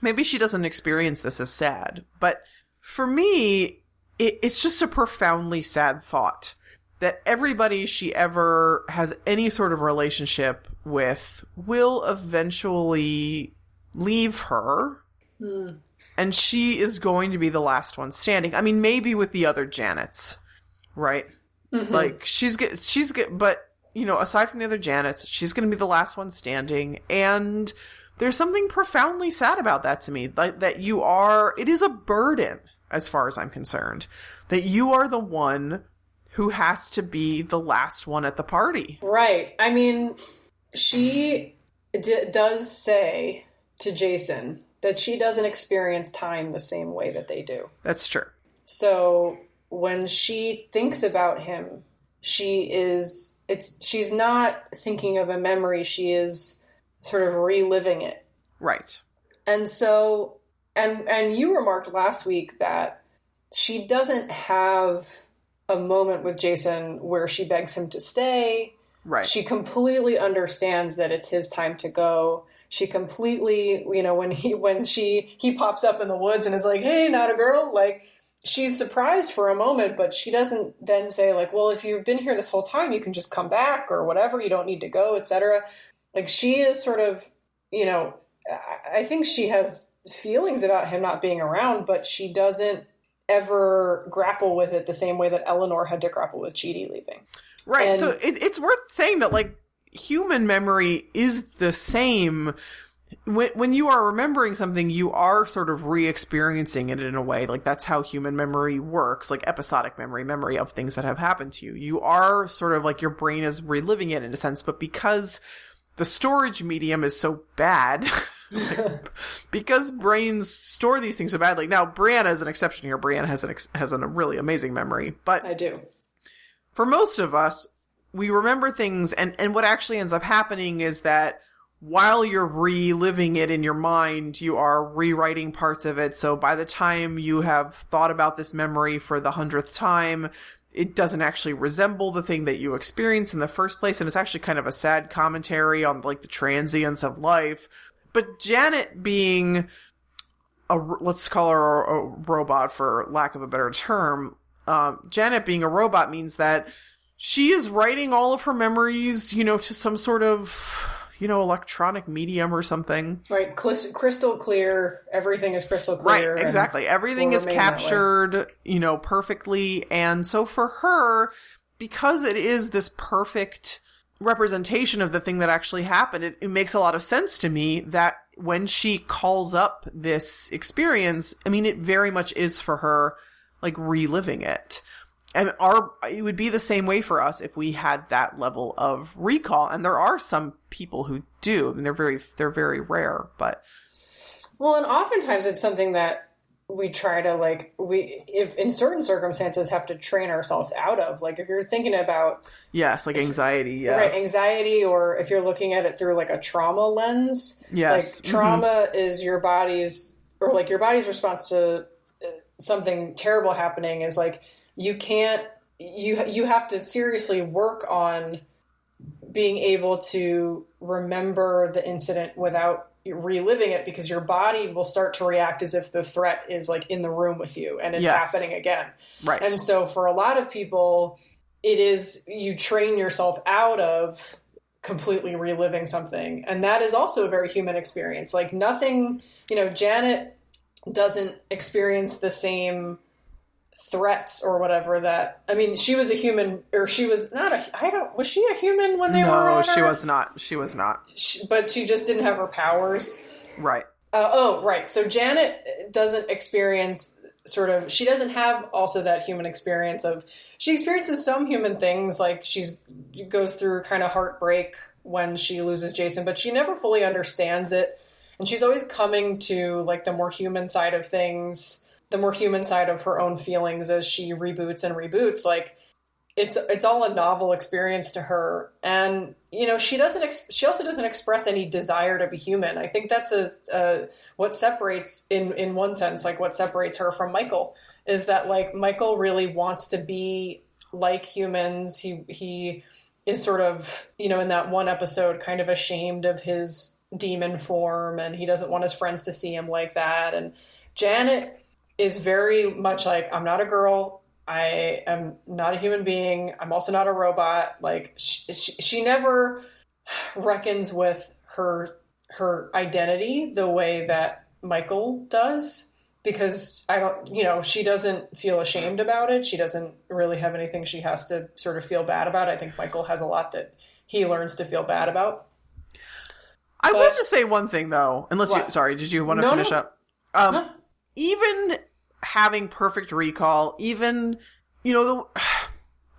maybe she doesn't experience this as sad. But for me, it, it's just a profoundly sad thought that everybody she ever has any sort of relationship with will eventually leave her. Hmm. And she is going to be the last one standing. I mean, maybe with the other Janets, right? Mm-hmm. Like she's get she's get, but you know, aside from the other Janets, she's going to be the last one standing. And there's something profoundly sad about that to me. Like that you are. It is a burden, as far as I'm concerned, that you are the one who has to be the last one at the party. Right. I mean, she d- does say to Jason that she doesn't experience time the same way that they do. That's true. So when she thinks about him, she is it's she's not thinking of a memory, she is sort of reliving it. Right. And so and and you remarked last week that she doesn't have a moment with Jason where she begs him to stay. Right. She completely understands that it's his time to go. She completely, you know, when he when she he pops up in the woods and is like, "Hey, not a girl," like she's surprised for a moment, but she doesn't then say like, "Well, if you've been here this whole time, you can just come back or whatever. You don't need to go, etc." Like she is sort of, you know, I- think she has feelings about him not being around, but she doesn't ever grapple with it the same way that Eleanor had to grapple with Chidi leaving. Right. And- so it, it's worth saying that like human memory is the same. When when you are remembering something, you are sort of re-experiencing it in a way. Like that's how human memory works. Like episodic memory, memory of things that have happened to you. You are sort of like your brain is reliving it in a sense, but because the storage medium is so bad. like, <laughs> because brains store these things so badly. Now, Brianna is an exception here. Brianna has an ex- has a really amazing memory, but I do. for most of us, we remember things and, and what actually ends up happening is that while you're reliving it in your mind, you are rewriting parts of it. So by the time you have thought about this memory for the hundredth time, it doesn't actually resemble the thing that you experience in the first place. And it's actually kind of a sad commentary on like the transience of life. But Janet being a, let's call her a, robot for lack of a better term. Um, Janet being a robot means that she is writing all of her memories, you know, to some sort of, you know, electronic medium or something. Right, crystal clear. Everything is crystal clear. Right, exactly. Everything is remain that way. captured, you know, perfectly. And so for her, because it is this perfect representation of the thing that actually happened, it, it makes a lot of sense to me that when she calls up this experience, I mean, it very much is for her, like reliving it. And our, it would be the same way for us if we had that level of recall. And there are some people who do. I mean, they're very, they're very rare, but Well, and oftentimes it's something that we try to like we if in certain circumstances have to train ourselves out of. Like if you're thinking about yes, like anxiety. Yeah. right anxiety, or if you're looking at it through like a trauma lens. Yes. like trauma is your body's or like your body's response to uh, something terrible happening is like you can't you you have to seriously work on being able to remember the incident without reliving it because your body will start to react as if the threat is like in the room with you and it's Yes. happening again. Right. And so for a lot of people, it is you train yourself out of completely reliving something. And that is also a very human experience. Like nothing, you know, Janet doesn't experience the same threats or whatever that I mean, she was a human or she was not a I don't was she a human when they were no, on she Earth? was not. She was not. She- but she just didn't have her powers. Right. Uh, oh, right. So Janet doesn't experience sort of. She doesn't have also that human experience of. She experiences some human things, like she's she goes through kind of heartbreak when she loses Jason, but she never fully understands it. and she's always coming to like the more human side of things, the more human side of her own feelings as she reboots and reboots. Like it's it's all a novel experience to her, and you know she doesn't. Ex- she also doesn't express any desire to be human. I think that's a, a what separates in in one sense, like what separates her from Michael is that like Michael really wants to be like humans. He he is sort of you know in that one episode kind of ashamed of his demon form, and he doesn't want his friends to see him like that. And Janet is very much like I'm not a girl. I am not a human being. I'm also not a robot. Like she, she, she never reckons with her her identity the way that Michael does because I don't, you know, she doesn't feel ashamed about it. She doesn't really have anything she has to sort of feel bad about. I think Michael has a lot that he learns to feel bad about. I But- will just say one thing though, unless you sorry, did you want to No, finish no. up? Um No. even having perfect recall, even you know the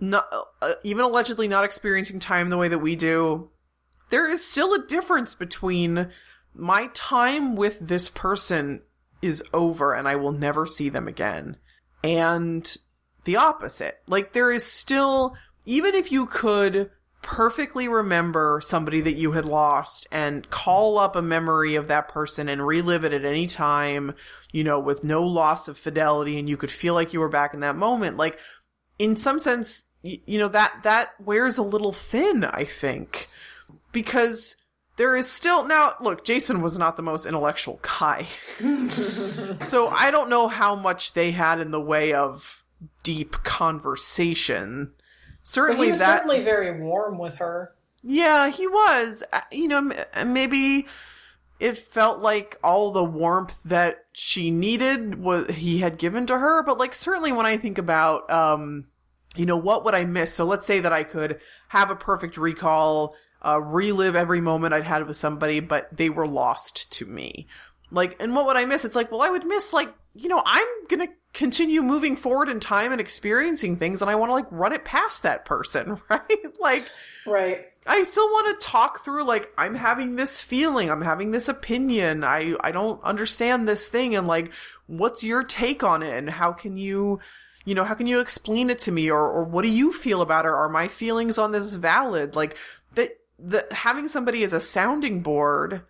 <sighs> not uh, even allegedly not experiencing time the way that we do, there is still a difference between my time with this person is over and I will never see them again and the opposite. Like there is still even if you could perfectly remember somebody that you had lost and call up a memory of that person and relive it at any time, you know, with no loss of fidelity and you could feel like you were back in that moment, like in some sense, you know, that, that wears a little thin, I think, because there is still, now, look, Jason was not the most intellectual guy. <laughs> so I don't know how much they had in the way of deep conversation. But Certainly he was that, certainly very warm with her. yeah, he was. Uh, You know, maybe it felt like all the warmth that she needed was he had given to her. But like, certainly when I think about, um, you know, what would I miss? So let's say that I could have a perfect recall, uh, relive every moment I'd had with somebody, but they were lost to me. Like, and what would I miss? It's like, well, I would miss like, you know, I'm gonna continue moving forward in time and experiencing things, and I want to like run it past that person, <laughs> right? like, Right. I still want to talk through like I'm having this feeling, I'm having this opinion. I I don't understand this thing and like what's your take on it and how can you you know, how can you explain it to me or or what do you feel about it? Are my feelings on this valid? Like that the having somebody as a sounding board,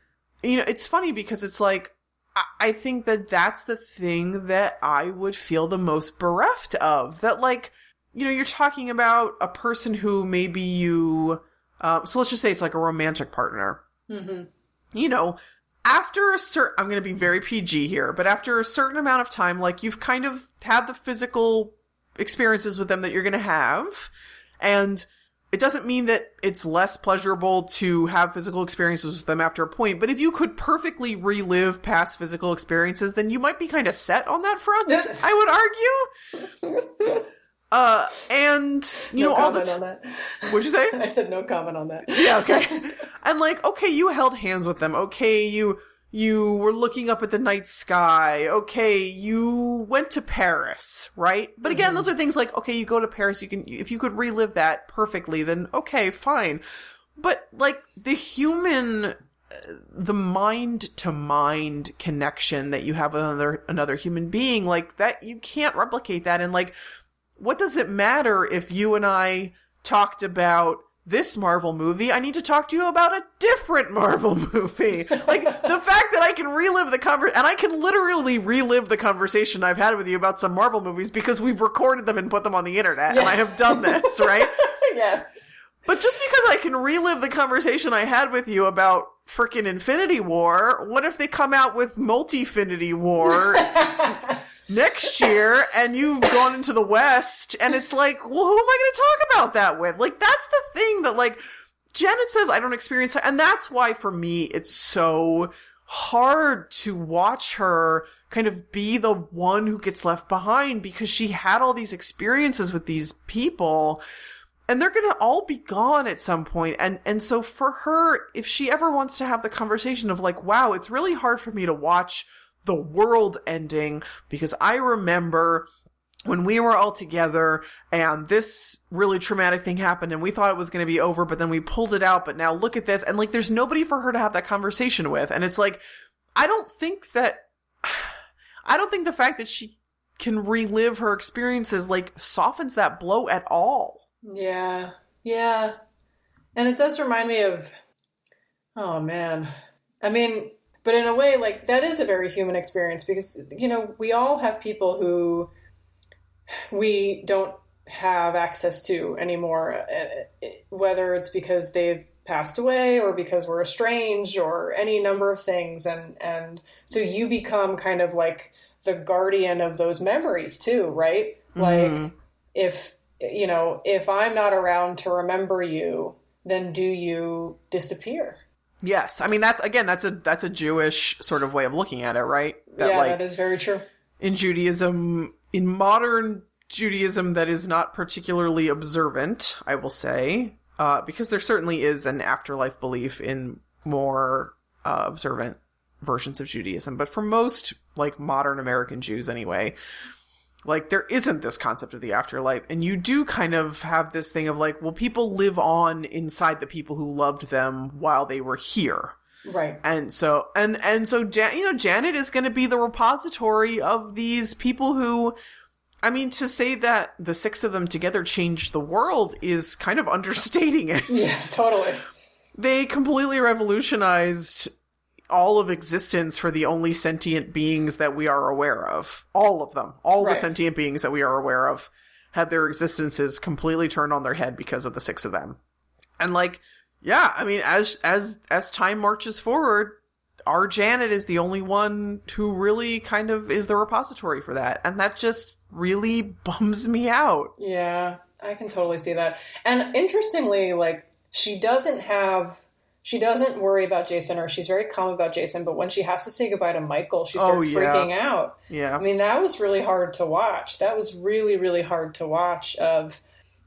you know, it's funny because it's like I- I think that that's the thing that I would feel the most bereft of. That like, you know, you're talking about a person who maybe you, uh, so let's just say it's like a romantic partner. hmm You know, after a certain, I'm going to be very PG here, but after a certain amount of time, like you've kind of had the physical experiences with them that you're going to have, and it doesn't mean that it's less pleasurable to have physical experiences with them after a point, but if you could perfectly relive past physical experiences, then you might be kind of set on that front, <laughs> I would argue. Uh, and, you no know, all the comment t- on that. What'd you say? <laughs> I said no comment on that. yeah, okay. and like, okay, you held hands with them. Okay, you you were looking up at the night sky. Okay, you went to Paris, right? But again, those are things like, okay, you go to Paris, you can if you could relive that perfectly, then okay, fine. But like the human uh, the mind to mind connection that you have with another another human being like that you can't replicate that and like what does it matter if you and I talked about this Marvel movie? I need to talk to you about a different <laughs> Marvel movie. Like the fact that I can relive the conver and I can literally relive the conversation I've had with you about some Marvel movies because we've recorded them and put them on the internet and I have done this, right? <laughs> yes. But just because I can relive the conversation I had with you about freaking Infinity War, what if they come out with Multi-Finity War <laughs> next year and you've gone into the West and it's like, well, who am I going to talk about that with? Like, that's the thing that like, Janet says I don't experience. And that's why for me, it's so hard to watch her kind of be the one who gets left behind because she had all these experiences with these people and they're gonna all be gone at some point and and so for her if she ever wants to have the conversation of like wow it's really hard for me to watch the world ending because i remember when we were all together and this really traumatic thing happened and we thought it was going to be over but then we pulled it out but now look at this and like there's nobody for her to have that conversation with and it's like I don't think that I don't think the fact that she can relive her experiences like softens that blow at all. Yeah. Yeah. And it does remind me of oh man. I mean, but in a way like that is a very human experience because you know, we all have people who we don't have access to anymore uh, whether it's because they've passed away or because we're estranged or any number of things. And and so you become kind of like the guardian of those memories too right? Like Mhm. if you know if i'm not around to remember you then do you disappear Yes, I mean that's again that's a that's a Jewish sort of way of looking at it, right? That yeah like that is very true in Judaism, in modern Judaism, that is not particularly observant, I will say, uh, because there certainly is an afterlife belief in more uh, observant versions of Judaism. But for most, like modern American Jews anyway, like there isn't this concept of the afterlife. And you do kind of have this thing of like, well, people live on inside the people who loved them while they were here. right And so, and, and so, Jan, you know, Janet is going to be the repository of these people who, I mean, to say that the six of them together changed the world is kind of <laughs> understating it. yeah totally They completely revolutionized all of existence for the only sentient beings that we are aware of. All of them. All Right. the sentient beings that we are aware of had their existences completely turned on their head because of the six of them. And like, yeah, I mean, as, as, as time marches forward, our Janet is the only one who really kind of is the repository for that. And that just really <laughs> bums me out. Yeah, I can totally see that. And interestingly, like she doesn't have she doesn't worry about Jason or she's very calm about Jason, but when she has to say goodbye to Michael, she Oh, starts yeah. freaking out. Yeah. I mean, that was really hard to watch. That was really really hard to watch of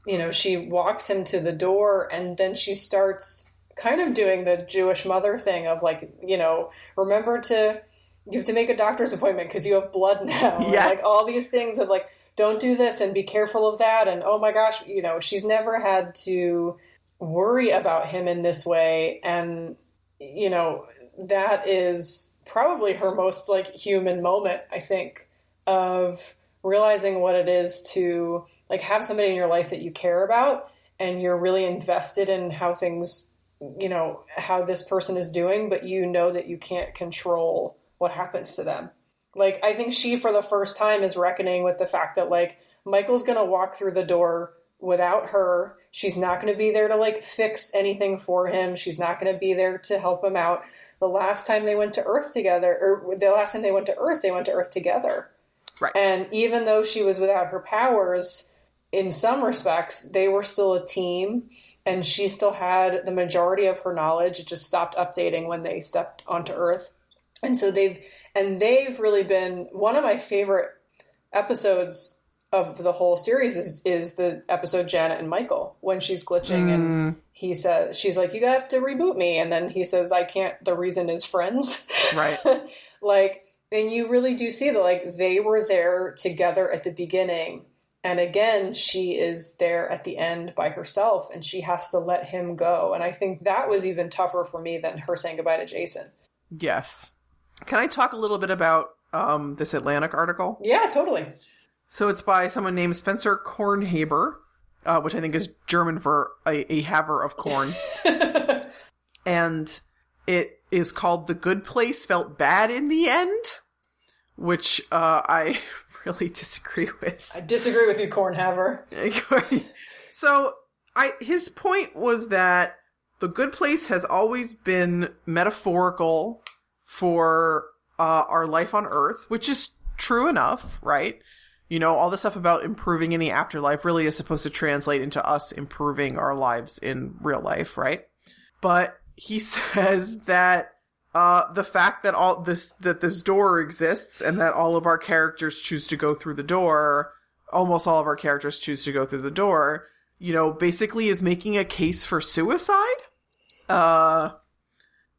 you know, she walks him to the door and then she starts kind of doing the Jewish mother thing of like, you know, remember to you have to make a doctor's appointment because you have blood now. <laughs> And, Yes. like all these things of like, don't do this and be careful of that. And oh my gosh, you know, she's never had to worry about him in this way. And, you know, that is probably her most like human moment, I think, of realizing what it is to like have somebody in your life that you care about and you're really invested in how things you know how this person is doing but you know that you can't control what happens to them like i think she for the first time is reckoning with the fact that like michael's going to walk through the door without her she's not going to be there to like fix anything for him she's not going to be there to help him out the last time they went to earth together or the last time they went to earth they went to earth together Right. and even though she was without her powers, in some respects, they were still a team, and she still had the majority of her knowledge. It just stopped updating when they stepped onto Earth. And so they've and they've really been one of my favorite episodes of the whole series is is the episode Janet and Michael when she's glitching and he says she's like you have to reboot me. And then he says I can't the reason is friends. <laughs> Right. like and you really do see that like they were there together at the beginning. And again she is there at the end by herself and she has to let him go. And i think that was even tougher for me than her saying goodbye to jason. Yes. Can I talk a little bit about um, this Atlantic article? yeah totally So it's by someone named Spencer Kornhaber, uh, which I think is German for a, a haver of corn. <laughs> and it is called The Good Place Felt Bad in the End, which uh, I <laughs> really disagree with. i disagree with you cornhaver <laughs> so I his point was that the good place has always been metaphorical for uh, our life on Earth, which is true enough, right? You know, all the stuff about improving in the afterlife really is supposed to translate into us improving our lives in real life, right? But he <laughs> says that uh, the fact that all this that this door exists and that all of our characters choose to go through the door, almost all of our characters choose to go through the door, you know, basically is making a case for suicide. Uh,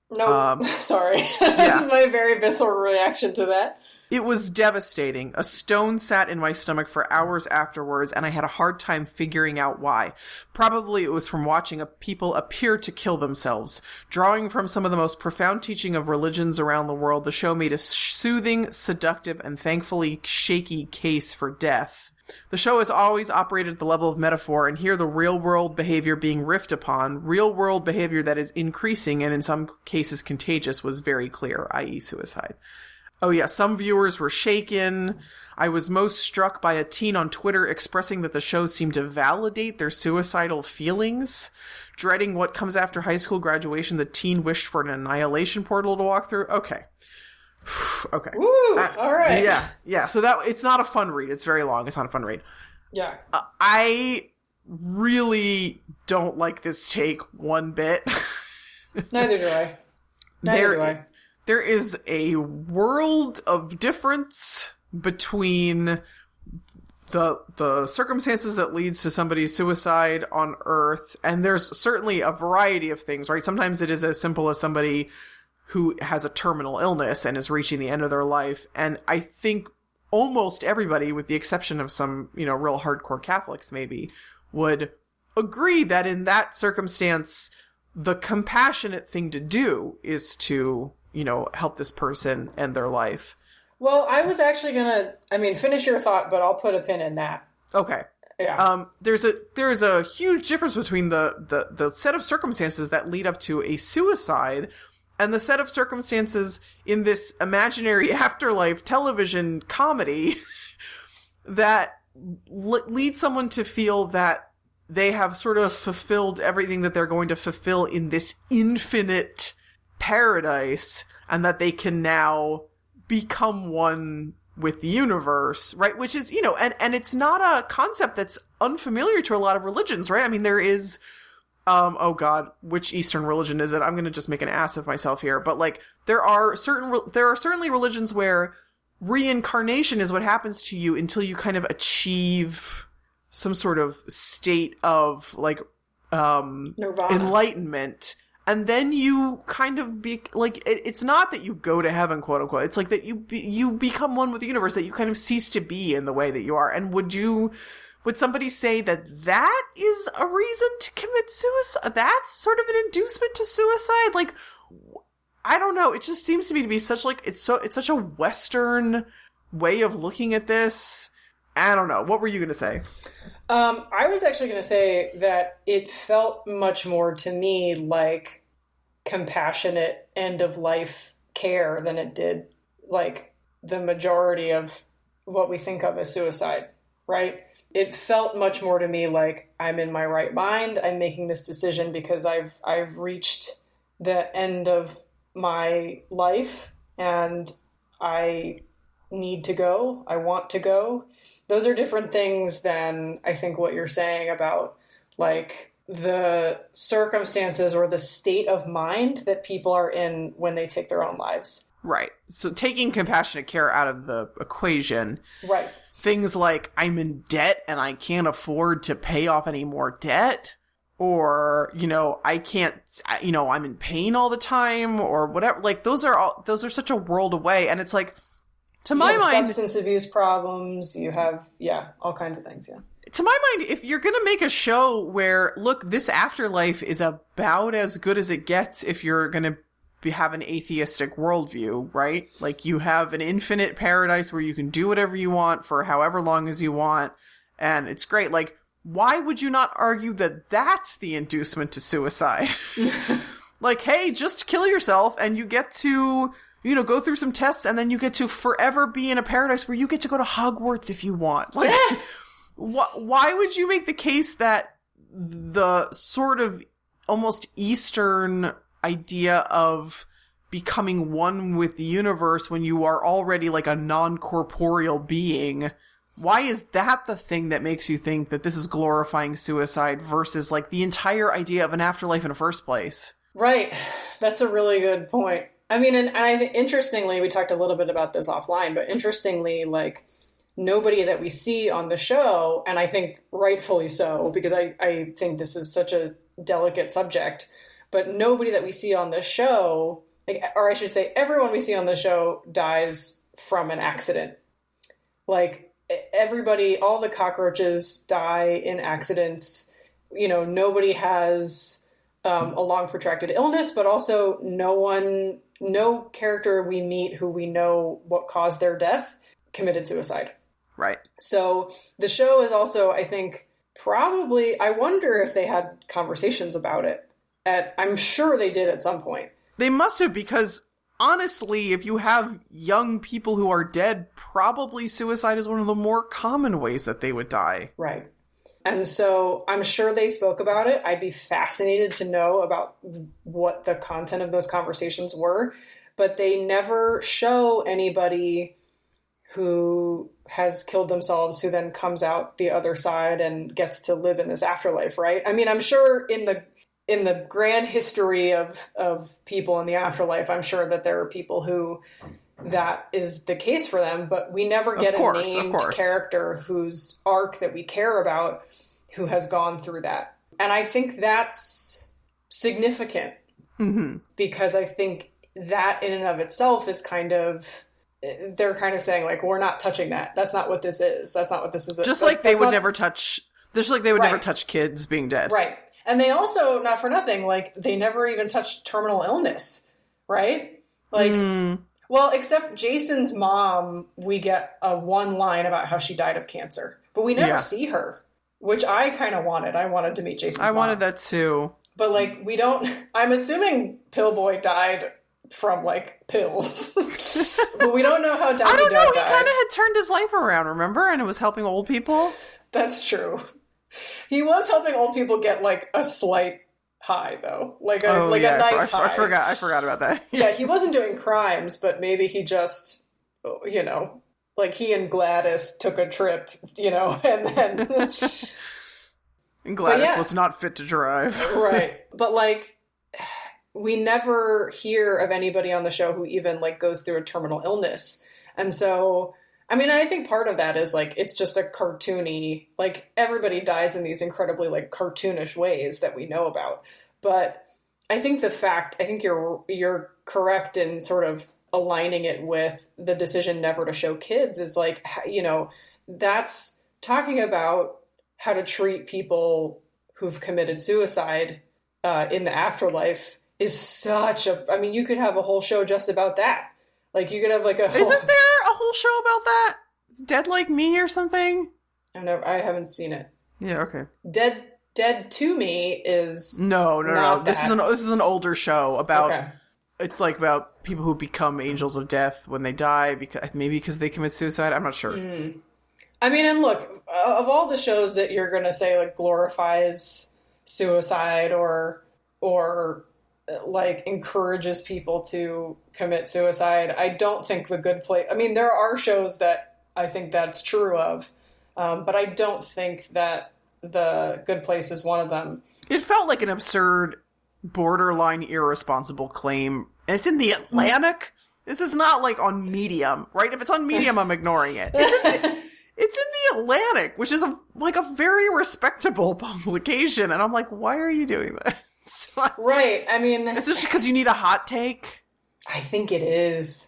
Nope. Um, <laughs> Sorry. yeah. <laughs> My very visceral reaction to that. It was devastating. A stone sat in my stomach for hours afterwards, and I had a hard time figuring out why. Probably it was from watching people appear to kill themselves. Drawing from some of the most profound teaching of religions around the world, the show made a soothing, seductive, and thankfully shaky case for death. The show has always operated at the level of metaphor, and here the real world behavior being riffed upon, real world behavior that is increasing and in some cases contagious, was very clear, i.e., suicide. Oh yeah, some viewers were shaken. I was most struck by a teen on Twitter expressing that the show seemed to validate their suicidal feelings. Dreading what comes after high school graduation, the teen wished for an annihilation portal to walk through. Okay. <sighs> okay. Woo! Uh, All right. Yeah, yeah. So that it's not a fun read. It's very long. It's not a fun read. Yeah. Uh, I really don't like this take one bit. <laughs> Neither do I. Neither There- do I. there is a world of difference between the the circumstances that leads to somebody's suicide on earth and there's certainly a variety of things right? Sometimes it is as simple as somebody who has a terminal illness and is reaching the end of their life and i think almost everybody with the exception of some you know real hardcore catholics maybe would agree that in that circumstance the compassionate thing to do is to you know help this person end their life Well, I was actually gonna. I mean, finish your thought, but I'll put a pin in that. okay Yeah. um there's a there's a huge difference between the the the set of circumstances that lead up to a suicide and the set of circumstances in this imaginary <laughs> afterlife television comedy <laughs> that le- lead someone to feel that they have sort of fulfilled everything that they're going to fulfill in this infinite paradise and that they can now become one with the universe, right? Which is, you know, and, and it's not a concept that's unfamiliar to a lot of religions, right? I mean, there is, um, oh god, which Eastern religion is it? I'm gonna just make an ass of myself here, but like, there are certain, re- there are certainly religions where reincarnation is what happens to you until you kind of achieve some sort of state of like, um, Nirvana. enlightenment and then you kind of be like it, it's not that you go to heaven quote unquote. It's like that you be, you become one with the universe that you kind of cease to be in the way that you are. And would you would somebody say that that is a reason to commit suicide? That's sort of an inducement to suicide? Like i don't know. It just seems to me to be such like it's so it's such a western way of looking at this. I don't know. What were you going to say Um, I was actually going to say that it felt much more to me like compassionate end of life care than it did like the majority of what we think of as suicide, right? It felt much more to me like I'm in my right mind. I'm making this decision because I've I've reached the end of my life and I need to go. I want to go those are different things than I think what you're saying about like the circumstances or the state of mind that people are in when they take their own lives. right so taking compassionate care out of the equation Right. things like I'm in debt and I can't afford to pay off any more debt or you know I can't you know I'm in pain all the time or whatever like those are all those are such a world away and it's like to my mind substance abuse problems, you have yeah, all kinds of things, yeah. to my mind if you're going to make a show where look this afterlife is about as good as it gets if you're going to be, have an atheistic worldview right? Like you have an infinite paradise where you can do whatever you want for however long as you want and it's great. Like why would you not argue that that's the inducement to suicide? <laughs> <laughs> Like hey just kill yourself and you get to you know go through some tests and then you get to forever be in a paradise where you get to go to hogwarts if you want like wh- why would you make the case that the sort of almost eastern idea of becoming one with the universe when you are already like a non-corporeal being why is that the thing that makes you think that this is glorifying suicide versus like the entire idea of an afterlife in the first place Right. That's a really good point. I mean, and, I interestingly, we talked a little bit about this offline, but interestingly, like nobody that we see on the show, and I think rightfully so, because I, I think this is such a delicate subject, but nobody that we see on the show, like, or I should say, everyone we see on the show dies from an accident. Like everybody, all the cockroaches die in accidents. You know, nobody has um, a long protracted illness, but also no one, no character we meet who we know what caused their death committed suicide. Right. So the show is also, I think, probably. I wonder if they had conversations about it. At I'm sure they did at some point. They must have because honestly, if you have young people who are dead, probably suicide is one of the more common ways that they would die. Right. And so I'm sure they spoke about it. I'd be fascinated to know about what the content of those conversations were, but they never show anybody who has killed themselves who then comes out the other side and gets to live in this afterlife, right? I mean, I'm sure in the in the grand history of of people in the afterlife, I'm sure that there are people who that is the case for them, but we never get course, a named character whose arc that we care about who has gone through that. And I think that's significant hmm because I think that in and of itself is kind of they're kind of saying like we're not touching that. That's not what this is. That's not what this is. Just That- like they would not- never touch. Just like they would never touch kids being dead. Right. And they also, not for nothing, like they never even touched terminal illness, right? Like, Mm, well, except Jason's mom, we get a one line about how she died of cancer, but we never Yeah. see her, which I kind of wanted. I wanted to meet Jason's I mom. wanted that too. But like, we don't, <laughs> I'm assuming Pillboy died from like pills, <laughs> but we don't know how <laughs> Doggy I don't know. Dog He kind of had turned his life around, remember? And it was helping old people. That's true. He was helping old people get like a slight high though, like a oh like yeah, a nice I, high. I forgot. I forgot about that. <laughs> yeah, <laughs> he wasn't doing crimes, but maybe he just, you know, like he and Gladys took a trip, you know, <laughs> and then And Gladys yeah. was not fit to drive. right. But like, we never hear of anybody on the show who even like goes through a terminal illness, and so. I mean, I think part of that is like it's just a cartoony, like everybody dies in these incredibly like cartoonish ways that we know about. But I think the fact, I think you're you're correct in sort of aligning it with the decision never to show kids is like you know that's talking about how to treat people who've committed suicide uh, in the afterlife is such a. I mean, you could have a whole show just about that. Like you could have like a. Whole, Isn't there show about that? It's Dead Like Me or something? I've never, I haven't seen it. Yeah. Okay. Dead, Dead to Me is No, no, no. This is an this is an older show about. okay. It's like about people who become angels of death when they die because maybe because they commit suicide. I'm not sure. Mm. I mean, and look, of all the shows that you're going to say like glorifies suicide or or like encourages people to commit suicide, I don't think The Good Place. I mean, there are shows that I think that's true of, um, but I don't think that The Good Place is one of them. It felt like an absurd, borderline irresponsible claim. And it's in the Atlantic. This is not like on Medium, right? If it's on Medium, I'm ignoring it. <laughs> It's in it's in the Atlantic, which is a like a very respectable <laughs> publication, and I'm like, why are you doing this? <laughs> Right. I mean, is this because you need a hot take? I think it is.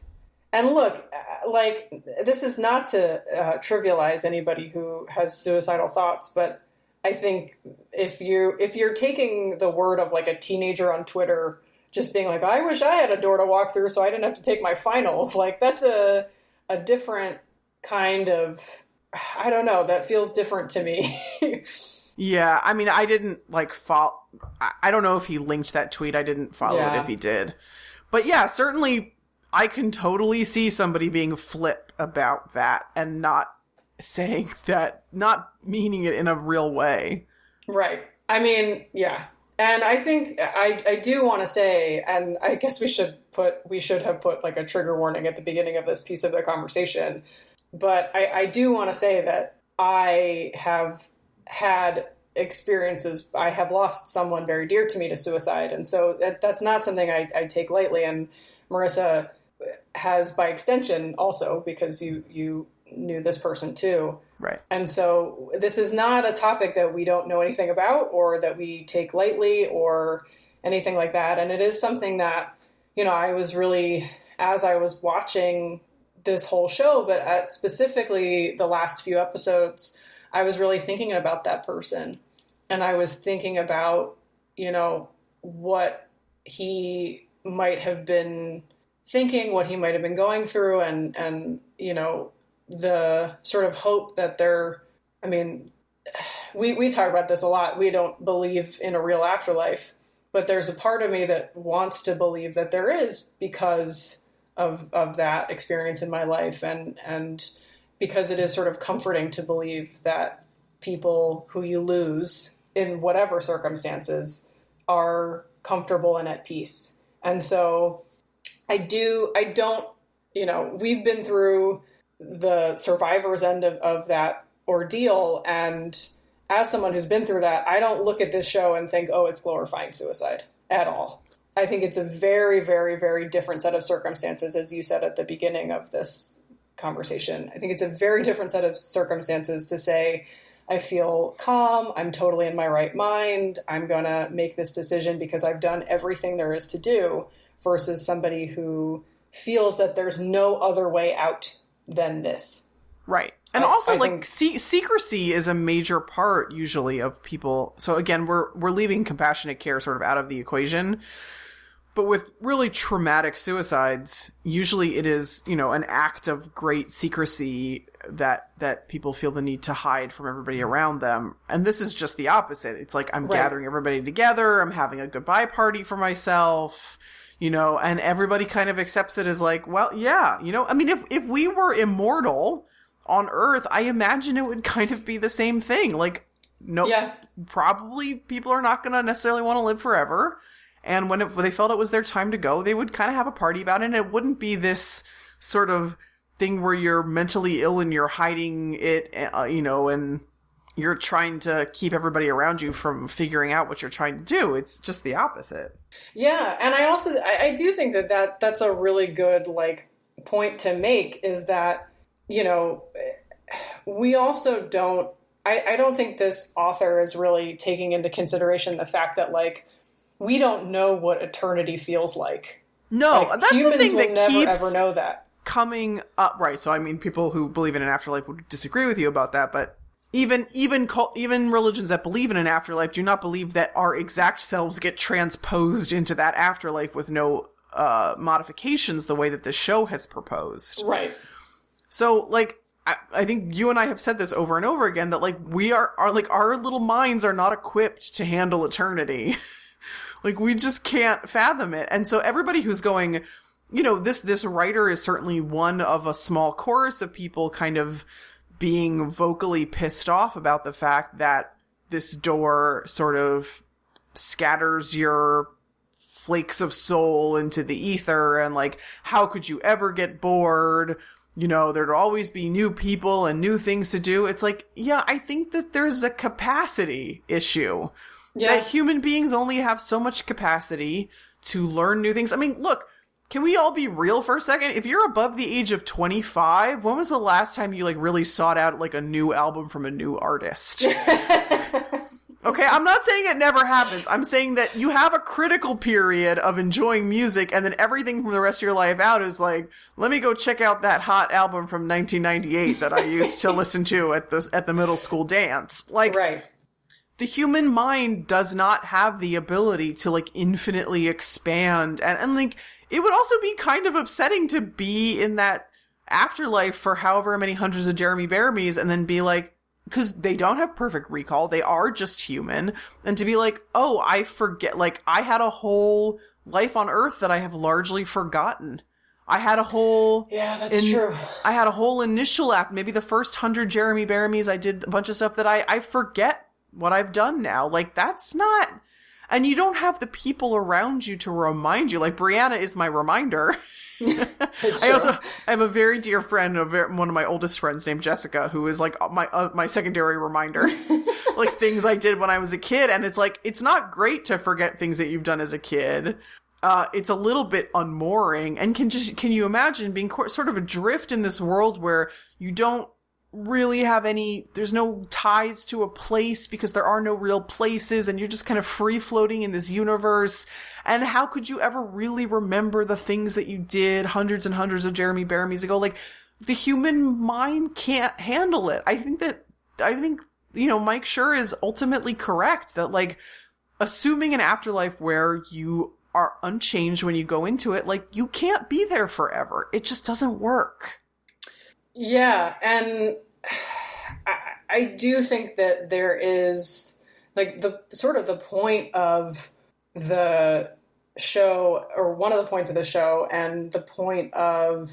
And look, uh, like this is not to uh, trivialize anybody who has suicidal thoughts, but I think if you if you're taking the word of like a teenager on Twitter just being like, "I wish I had a door to walk through so I didn't have to take my finals," <laughs> like that's a a different kind of I don't know, that feels different to me. <laughs> Yeah, I mean, I didn't like follow. I don't know if he linked that tweet. I didn't follow Yeah. it if he did, but yeah, certainly I can totally see somebody being flip about that and not saying <laughs> that, not meaning it in a real way. Right. I mean, yeah. And I think I, I do want to say, and I guess we should put we should have put like a trigger warning at the beginning of this piece of the conversation. But I, I do want to say that I have had experiences. I have lost someone very dear to me to suicide, and so that, that's not something I, I take lightly. And Marissa has, by extension, also because you you knew this person too. Right. And so this is not a topic that we don't know anything about or that we take lightly or anything like that. And it is something that, you know, I was really, as I was watching this whole show, but at specifically the last few episodes, I was really thinking about that person. And I was thinking about, you know, what he might have been thinking, what he might have been going through, and, and, you know, the sort of hope that they're, I mean, <sighs> we, we talk about this a lot. We don't believe in a real afterlife, but there's a part of me that wants to believe that there is because of of that experience in my life and and because it is sort of comforting to believe that people who you lose in whatever circumstances are comfortable and at peace. And so I do I don't you know, we've been through the survivor's end of, of that ordeal and as someone who's been through that, I don't look at this show and think, oh, it's glorifying suicide at all. I think it's a very, very, very different set of circumstances, as you said at the beginning of this conversation. I think it's a very different set of circumstances to say, I feel calm, I'm totally in my right mind, I'm going to make this decision because I've done everything there is to do, versus somebody who feels that there's no other way out than this. Right. And I- also, I like think- se- secrecy is a major part usually of people. So again, we're we're leaving compassionate care sort of out of the equation. But with really traumatic suicides, usually it is you know an act of great secrecy that that people feel the need to hide from everybody around them. And this is just the opposite. It's like I'm Right. gathering everybody together. I'm having a goodbye party for myself. You know, and everybody kind of accepts it as like, well, yeah, you know, I mean, if if we were immortal, on Earth, I imagine it would kind of be the same thing. Like, no, Yeah. probably people are not going to necessarily want to live forever. And when, it, when they felt it was their time to go, they would kind of have a party about it. And it wouldn't be this sort of thing where you're mentally ill and you're hiding it, uh, you know, and you're trying to keep everybody around you from figuring out what you're trying to do. It's just the opposite. Yeah, and I also I, I do think that, that that's a really good like point to make is that you know we also don't I, I don't think this author is really taking into consideration the fact that like we don't know what eternity feels like. No, Like, that's the humans thing will that never keeps ever know that. coming up right so i mean people who believe in an afterlife would disagree with you about that but even even cult, even religions that believe in an afterlife do not believe that our exact selves get transposed into that afterlife with no uh modifications the way that the show has proposed Right. so like I, I think you and I have said this over and over again that like we are are like our little minds are not equipped to handle eternity. <laughs> like we just can't fathom it. And so everybody who's going, you know, this this writer is certainly one of a small chorus of people kind of being vocally pissed off about the fact that this door sort of scatters your flakes of soul into the ether and like how could you ever get bored? You know there'd always be new people and new things to do. It's like yeah i think that there's a capacity issue Yeah. that human beings only have so much capacity to learn new things i mean look can we all be real for a second if you're above the age of 25 when was the last time you like really sought out like a new album from a new artist <laughs> Okay, I'm not saying it never happens. I'm saying that you have a critical period of enjoying music and then everything from the rest of your life out is like, let me go check out that hot album from 1998 that I used to <laughs> listen to at the at the middle school dance. Like right. The human mind does not have the ability to like infinitely expand and, and like it would also be kind of upsetting to be in that afterlife for however many hundreds of Jeremy Bearimys and then be like because they don't have perfect recall they are just human and to be like oh I forget like I had a whole life on earth that I have largely forgotten I had a whole Yeah, that's in- true. I had a whole initial act, maybe the first hundred Jeremy Bearimys. I did a bunch of stuff that I, I forget what I've done now. Like, that's not, and you don't have the people around you to remind you. Like, Brianna is my reminder. <laughs> I also I have a very dear friend, a ver one of my oldest friends named Jessica, who is like my uh, my secondary reminder, <laughs> like things I did when I was a kid, and it's like it's not great to forget things that you've done as a kid. Uh, it's a little bit unmooring, and can just can you imagine being co- sort of adrift in this world where you don't really have any there's no ties to a place because there are no real places and you're just kind of free floating in this universe. And how could you ever really remember the things that you did hundreds and hundreds of Jeremy Bearimys ago? Like the human mind can't handle it. I think that i think you know Mike Schur is ultimately correct that like assuming an afterlife where you are unchanged when you go into it like you can't be there forever. It just doesn't work. Yeah, and I, I do think that there is like the sort of the point of the show, or one of the points of the show, and the point of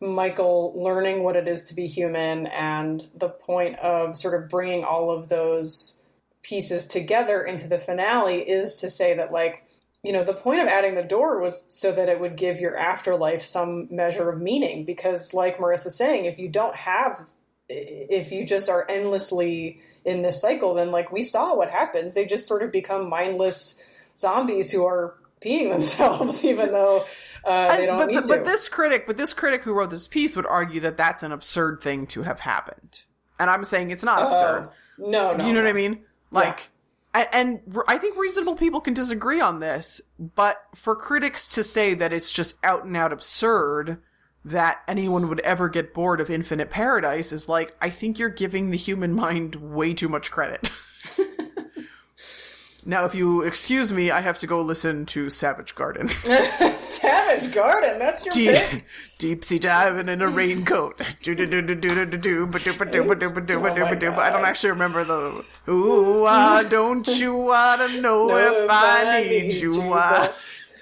Michael learning what it is to be human, and the point of sort of bringing all of those pieces together into the finale is to say that like you know the point of adding the door was so that it would give your afterlife some measure of meaning because like marissa's saying if you don't have if you just are endlessly in this cycle then like we saw what happens they just sort of become mindless zombies who are peeing <laughs> themselves even though uh, they don't but, need the- to but this critic, but this critic who wrote this piece would argue that that's an absurd thing to have happened, and I'm saying it's not absurd. Oh, no no you know no. what I mean? Like, a- and I think reasonable people can disagree on this, but for critics to say that it's just out and out absurd that anyone would ever get bored of Infinite Paradise is like, I think you're giving the human mind way too much credit. <laughs> now, if you excuse me, I have to go listen to Savage Garden. <laughs> savage garden that's your Deep, pick deep sea diving in a raincoat. Do do do do do do do do ba do ba do ba do ba do ba do ba do. I don't actually remember the. Ooh, ah, don't you wanna know <laughs> Know if I need you? ah. but-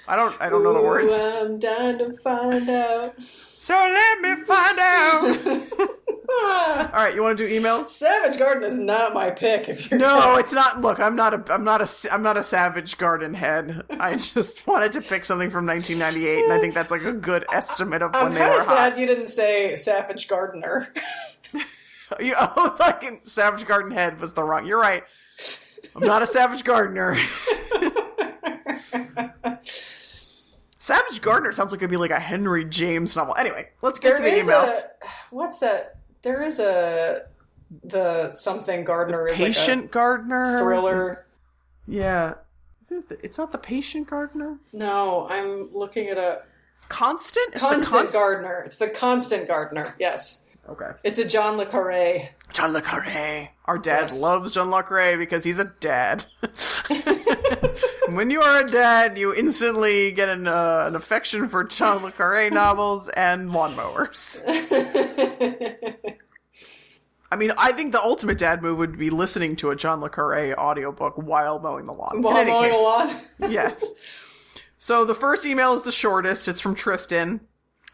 I don't. I don't know the Ooh, words. i'm dying to find out So let me find out. <laughs> All right, you want to do emails? Savage Garden is not my pick. If you're No, it's not. Look, I'm not a. I'm not a. I'm not a Savage Garden head. I <laughs> just wanted to pick something from 1998, and I think that's like a good estimate of when I'm they kind were of hot. sad you didn't say Savage Gardener. <laughs> You, oh, like Savage Garden Head was the wrong. You're right. I'm not a Savage Gardener. Savage Gardener sounds like it'd be like a Henry James novel. Anyway, let's get to the emails. a what's that? There is a the something Gardener is Patient Gardener. like a thriller. Yeah. Isn't it the, it's not the Patient Gardener? No, I'm looking at a Constant? It's Constant Const- Gardener. It's the Constant Gardener. Yes, Okay. it's a John le Carre. John Le Carre. Our dad Yes. loves John Le Carre because he's a dad. <laughs> <laughs> when you are a dad, you instantly get an, uh, an affection for John Le Carre <laughs> novels and lawnmowers. I mean, I think the ultimate dad move would be listening to a John Le Carre audiobook while mowing the lawn. While mowing case. a lawn. yes. So the first email is the shortest. It's from Trifton.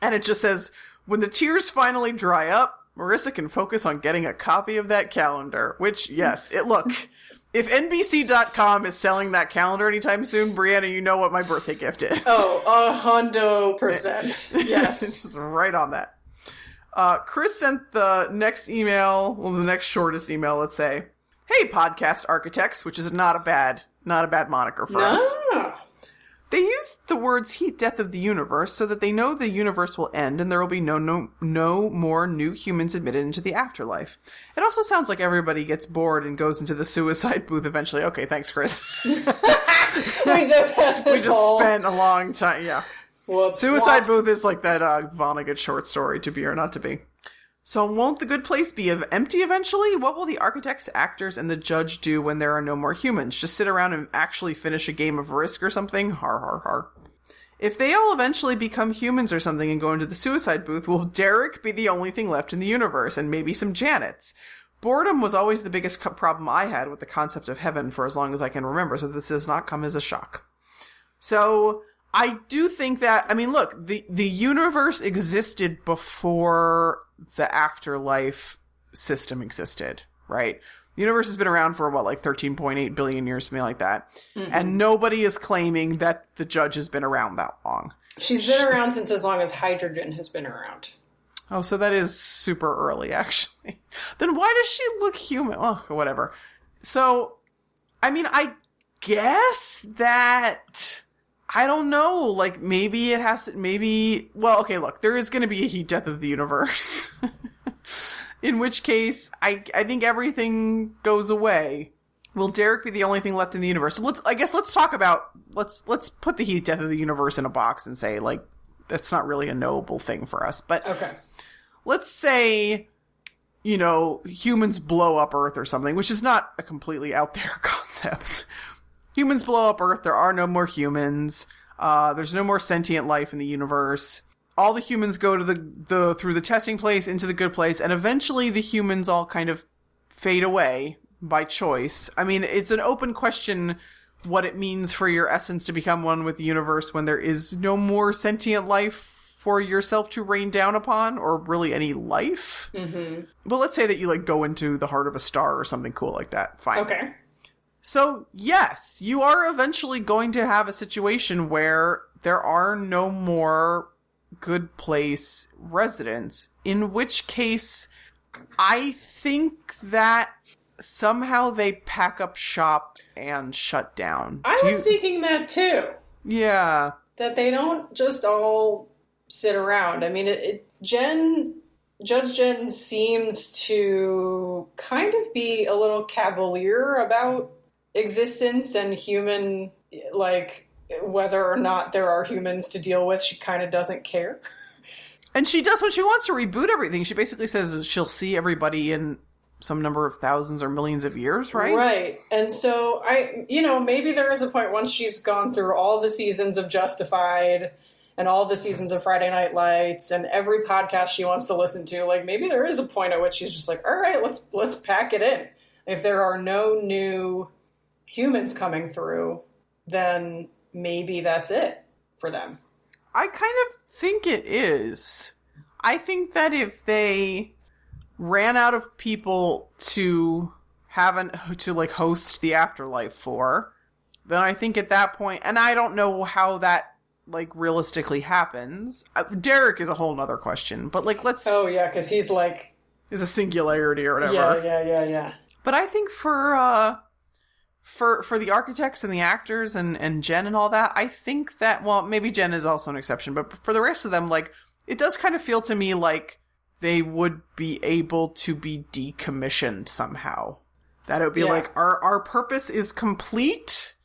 And it just says, when the tears finally dry up, Marissa can focus on getting a copy of that calendar. Which, yes, it look. <laughs> If NBC.com is selling that calendar anytime soon, Brianna, you know what my birthday gift is. Oh, a hundo percent. <laughs> Yes. Just right on that. Uh, Chris sent the next email, well, the next shortest email, let's say. Hey, podcast architects, which is not a bad, not a bad moniker for us. They use the words heat death of the universe so that they know the universe will end and there will be no no no more new humans admitted into the afterlife. It also sounds like everybody gets bored and goes into the suicide booth eventually. Okay, thanks, Chris. <laughs> <laughs> We just we just whole spent a long time. Yeah, whoops, suicide booth is like that uh, Vonnegut short story, to be or not to be. So won't the good place be empty eventually? What will the architects, actors, and the judge do when there are no more humans? Just sit around and actually finish a game of Risk or something? Har har har. If they all eventually become humans or something and go into the suicide booth, will Derek be the only thing left in the universe and maybe some Janets? Boredom was always the biggest co- problem I had with the concept of heaven for as long as I can remember, so this does not come as a shock. So I do think that I mean, look, the the universe existed before the afterlife system existed, right? The universe has been around for what, like thirteen point eight billion years, something like that, and nobody is claiming that the judge has been around that long. She's been around since as long as hydrogen has been around. Oh, so that is super early, <laughs> actually. then why does she look human? Oh, whatever. So, I mean, I guess that I don't know. Like, maybe it has to. Maybe. Well, okay. Look, there is going to be a heat death of the universe, <laughs> In which case, I I think everything goes away. Will Derek be the only thing left in the universe? So let's I guess let's talk about let's let's put the heat death of the universe in a box and say like that's not really a knowable thing for us. But Okay. let's say you know humans blow up earth or something which is not a completely out there <laughs> concept humans blow up earth there are no more humans uh, there's no more sentient life in the universe. All the humans go to the, the through the testing place into the good place and eventually the humans all kind of fade away by choice. I mean it's an open question what it means for your essence to become one with the universe when there is no more sentient life for yourself to rain down upon or really any life. Mm-hmm. but let's say that you like go into the heart of a star or something cool like that. Fine. Okay. So, yes, you are eventually going to have a situation where there are no more good place residents, in which case, I think that somehow they pack up shop and shut down. I Do was you- thinking that too. yeah. That they don't just all sit around. I mean, it, it Gen, Judge Gen seems to kind of be a little cavalier about existence and human, like, whether or not there are humans to deal with. She kind of doesn't care. <laughs> And she does when she wants to reboot everything. She basically says she'll see everybody in some number of thousands or millions of years, right? Right. And so I, you know, maybe there is a point once she's gone through all the seasons of Justified and all the seasons of Friday Night Lights and every podcast she wants to listen to, like maybe there is a point at which she's just like, "All right, let's let's pack it in." If there are no new humans coming through, then maybe that's it for them. I kind of think it is. I think that if they ran out of people to have an to like host the afterlife for, then I think at that point, and I don't know how that like realistically happens. Uh, Derek is a whole nother question, but like let's Oh yeah, cuz he's like, is a singularity or whatever. yeah, yeah, yeah, yeah. But I think for uh for for the architects and the actors and and Gen and all that, I think that well maybe Gen is also an exception, but for the rest of them, like it does kind of feel to me like they would be able to be decommissioned somehow. That it would be Yeah. like our our purpose is complete.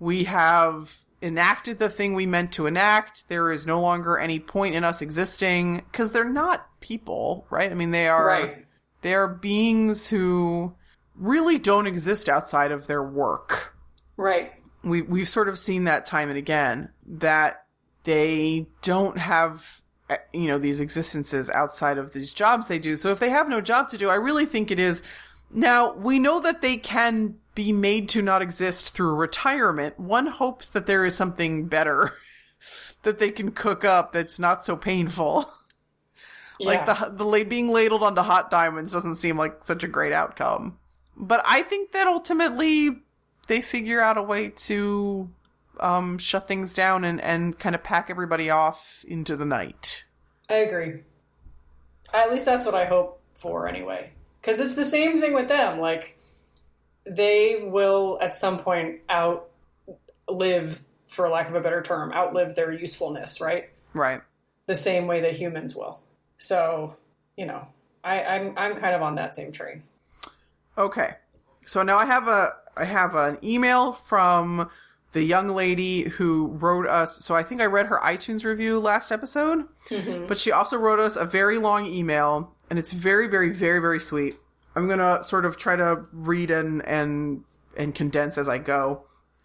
We have enacted the thing we meant to enact. There is no longer any point in us existing because they're not people, right? I mean, they are Right. they are beings who really don't exist outside of their work. Right. We we've sort of seen that time and again that they don't have eh, you know these existences outside of these jobs they do. So if they have no job to do, I really think it is now we know that they can be made to not exist through retirement. One hopes that there is something better <laughs> that they can cook up that's not so painful. Like the the being ladled onto hot diamonds doesn't seem like such a great outcome. But I think that ultimately they figure out a way to um, shut things down and, and kind of pack everybody off into the night. I agree. At least that's what I hope for, anyway. Because it's the same thing with them. Like, they will at some point outlive, for lack of a better term, outlive their usefulness, right? Right. The same way that humans will. So, you know, I, I'm I'm kind of on that same train. Okay. So now I have a I have an email from the young lady who wrote us. So I think I read her iTunes review last episode, mm-hmm. but she also wrote us a very long email, and it's very, very, very, very sweet. I'm gonna sort of try to read and and and condense as I go.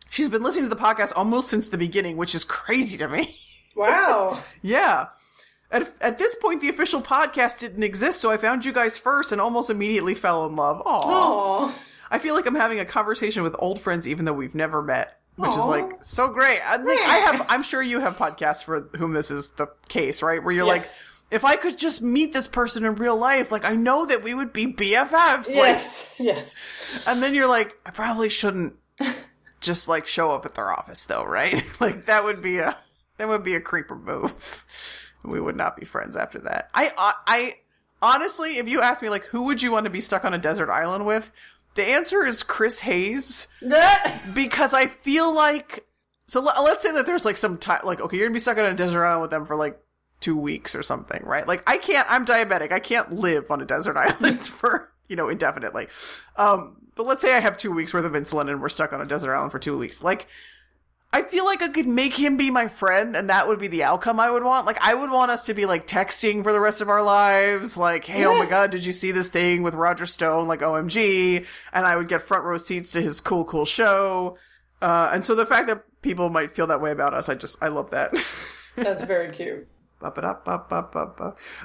She's been listening to the podcast almost since the beginning, which is crazy to me. <laughs> Wow. Yeah. At, at this point, the official podcast didn't exist, so I found you guys first and almost immediately fell in love. Aww. Aw. I feel like I'm having a conversation with old friends, even though we've never met, which is like so great. Uh, I, think I have. I'm sure you have podcasts for whom this is the case, right? Where you're Yes. like, if I could just meet this person in real life, like I know that we would be BFFs. Yes. yes. And then you're like, I probably shouldn't <laughs> just like show up at their office, though, right? <laughs> like that would be a that would be a creeper move. We would not be friends after that. I I, I honestly, if you ask me, like, who would you want to be stuck on a desert island with? The answer is Chris Hayes <laughs> because I feel like so. Let, let's say that there's like some time, like okay, you're gonna be stuck on a desert island with them for like two weeks or something, right? Like I can't, I'm diabetic. I can't live on a desert <laughs> island <laughs> for, you know, indefinitely. Um, but let's say I have two weeks worth of insulin and we're stuck on a desert island for two weeks. Like, I feel like I could make him be my friend and that would be the outcome I would want. Like, I would want us to be like texting for the rest of our lives. Like, hey, oh my god, did you see this thing with Roger Stone? Like, OMG. And I would get front row seats to his cool, cool show. Uh, and so the fact that people might feel that way about us, I just, I love that. <laughs> That's very cute.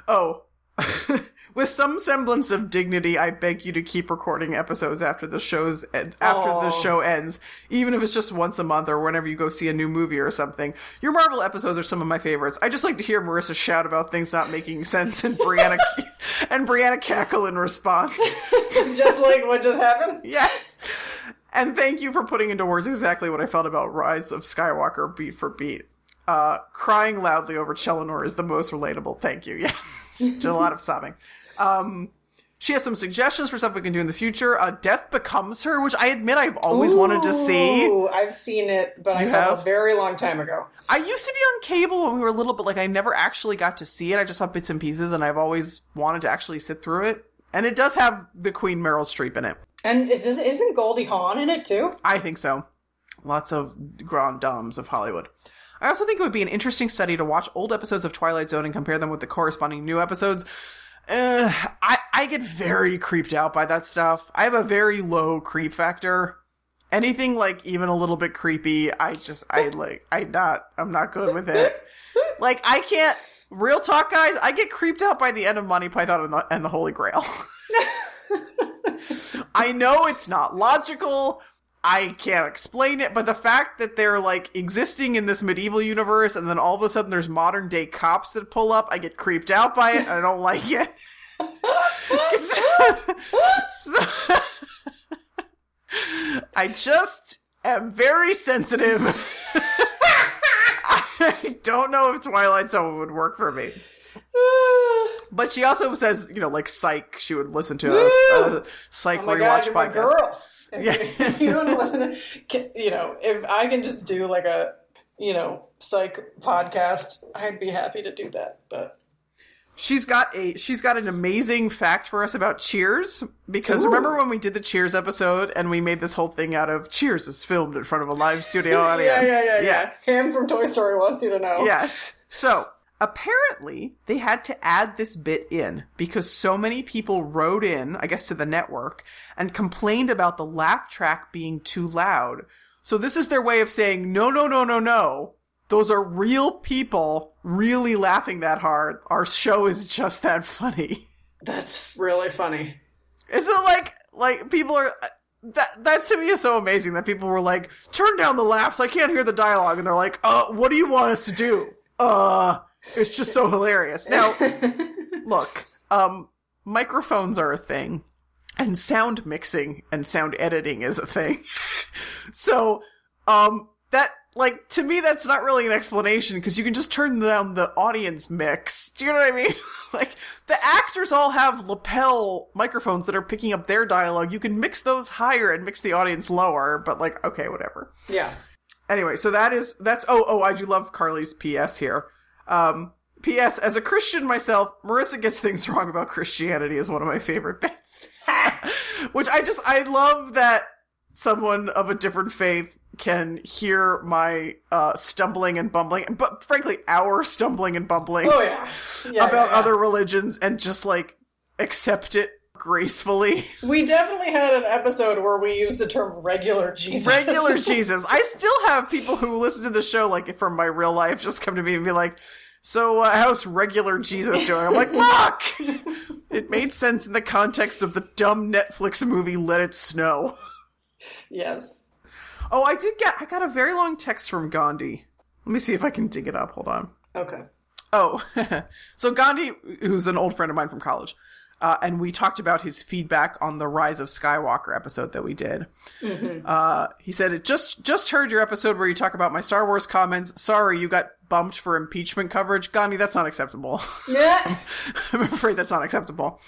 Oh. <laughs> With some semblance of dignity, I beg you to keep recording episodes after the show's after the show ends, even if it's just once a month or whenever you go see a new movie or something. Your Marvel episodes are some of my favorites. I just like to hear Marissa shout about things not making sense and Brianna <laughs> and Brianna cackle in response. <laughs> just like what just happened. yes. And thank you for putting into words exactly what I felt about Rise of Skywalker beat for beat. Uh, crying loudly over Chelinor is the most relatable. Thank you. Yes. <laughs> Did a lot of sobbing. Um, she has some suggestions for stuff we can do in the future. Uh, Death Becomes Her, which I admit I've always wanted to see. I've seen it, but I You saw it have? a very long time ago. I used to be on cable when we were little, but like I never actually got to see it. I just saw bits and pieces, and I've always wanted to actually sit through it. And it does have the Queen Meryl Streep in it. And is, isn't Goldie Hawn in it too? I think so. Lots of grand dames of Hollywood. I also think it would be an interesting study to watch old episodes of Twilight Zone and compare them with the corresponding new episodes. Uh, I, I get very creeped out by that stuff. I have a very low creep factor. Anything like even a little bit creepy, I just, I like, I not, I'm not good with it. Like, I can't, real talk guys, I get creeped out by the end of Monty Python and the, and the Holy Grail. <laughs> I know it's not logical. I can't explain it, but the fact that they're like existing in this medieval universe and then all of a sudden there's modern day cops that pull up, I get creeped out by it I don't <laughs> like it. So- I just am very sensitive. I don't know if Twilight Zone would work for me. But she also says, you know, like Psych, she would listen to us. Uh, Psych Oh my rewatch god, you're my podcast. girl. If, <laughs> Yeah. if <laughs> you want to listen to, you know, if I can just do like a, you know, psych podcast, I'd be happy to do that. But She's got a she's got an amazing fact for us about Cheers because remember when we did the Cheers episode and we made this whole thing out of Cheers is filmed in front of a live studio <laughs> audience. yeah, yeah, yeah, yeah. Cam from Toy Story wants you to know. Yes. So apparently they had to add this bit in because so many people wrote in, I guess to the network, and complained about the laugh track being too loud. So this is their way of saying, no, no, no, no, no. Those are real people really laughing that hard. Our show is just that funny. <laughs> That's really funny. Isn't it like, like people are, that, that to me is so amazing that people were like, turn down the laughs. I can't hear the dialogue. And they're like, uh, what do you want us to do? Uh, it's just so hilarious. Now, <laughs> look, um, microphones are a thing and sound mixing and sound editing is a thing. <laughs> so, um, that, like, to me, that's not really an explanation because you can just turn down the audience mix. Do you know what I mean? <laughs> like, the actors all have lapel microphones that are picking up their dialogue. You can mix those higher and mix the audience lower, but like, okay, whatever. Yeah. Anyway, so that is, that's, oh, oh, I do love Carly's PS here. Um, P.S. As a Christian myself, Marissa gets things <laughs> wrong about Christianity is one of my favorite bits. <laughs> Which I just, I love that someone of a different faith can hear my, uh, stumbling and bumbling, but frankly, our <laughs> stumbling and bumbling Oh yeah. yeah about yeah, other religions and just like accept it gracefully. <laughs> We definitely had an episode where we used the term regular Jesus. Regular <laughs> Jesus. I still have people who listen to the show, like from my real life, just come to me and be like, so uh, how's regular Jesus doing? I'm like, look! it made sense in the context of the dumb Netflix movie Let It Snow. yes. Oh, I did get, I got a very long text from Gandhi. Let me see if I can dig it up. Hold on. Okay. Oh, <laughs> so Gandhi, who's an old friend of mine from college, uh, and we talked about his feedback on the Rise of Skywalker episode that we did. Uh, he said, "It just just heard your episode where you talk about my Star Wars comments. Sorry, you got bumped for impeachment coverage, Gandhi. That's not acceptable. <laughs> Yeah. I'm afraid that's not acceptable."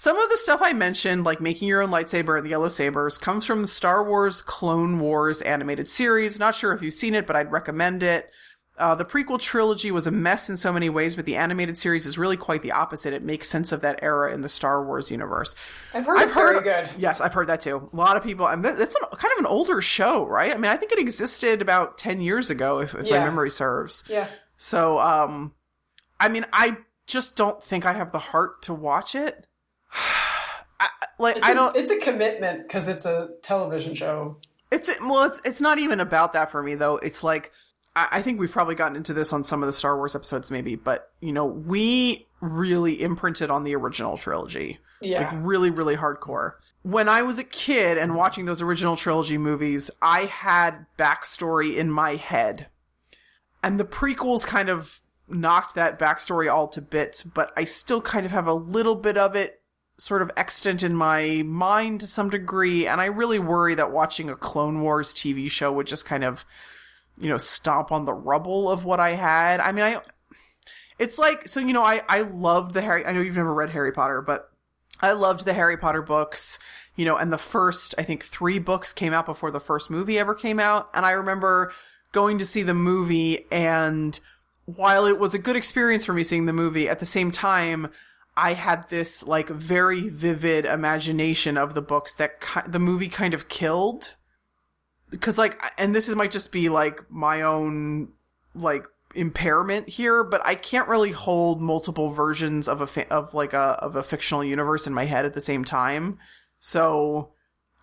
Some of the stuff I mentioned, like making your own lightsaber and the yellow sabers, comes from the Star Wars Clone Wars animated series. Not sure if you've seen it, but I'd recommend it. Uh, the prequel trilogy was a mess in so many ways, but the animated series is really quite the opposite. It makes sense of that era in the Star Wars universe. I've heard it's very good. Yes, I've heard that too. A lot of people, and that's an, kind of an older show, right? I mean, I think it existed about 10 years ago, if, if Yeah. my memory serves. Yeah. So, um, I mean, I just don't think I have the heart to watch it. <sighs> I, like, It's I a- don't. It's a commitment because it's a television show. It's well, it's it's not even about that for me though. It's like I, I think we've probably gotten into this on some of the Star Wars episodes, maybe, but you know, we really imprinted on the original trilogy, Yeah. like really, really hardcore. When I was a kid and watching those original trilogy movies, I had backstory in my head, and the prequels kind of knocked that backstory all to bits. But I still kind of have a little bit of it sort of extant in my mind to some degree, and I really worry that watching a Clone Wars TV show would just kind of, you know, stomp on the rubble of what I had. I mean, I, it's like, so, you know, I, I loved the Harry, I know you've never read Harry Potter, but I loved the Harry Potter books, you know, and the first, I think three books came out before the first movie ever came out, and I remember going to see the movie and while it was a good experience for me seeing the movie, at the same time, I had this like very vivid imagination of the books that ki- the movie kind of killed. Because like, and this is might just be like my own like impairment here, but I can't really hold multiple versions of a fa- of like a of a fictional universe in my head at the same time. So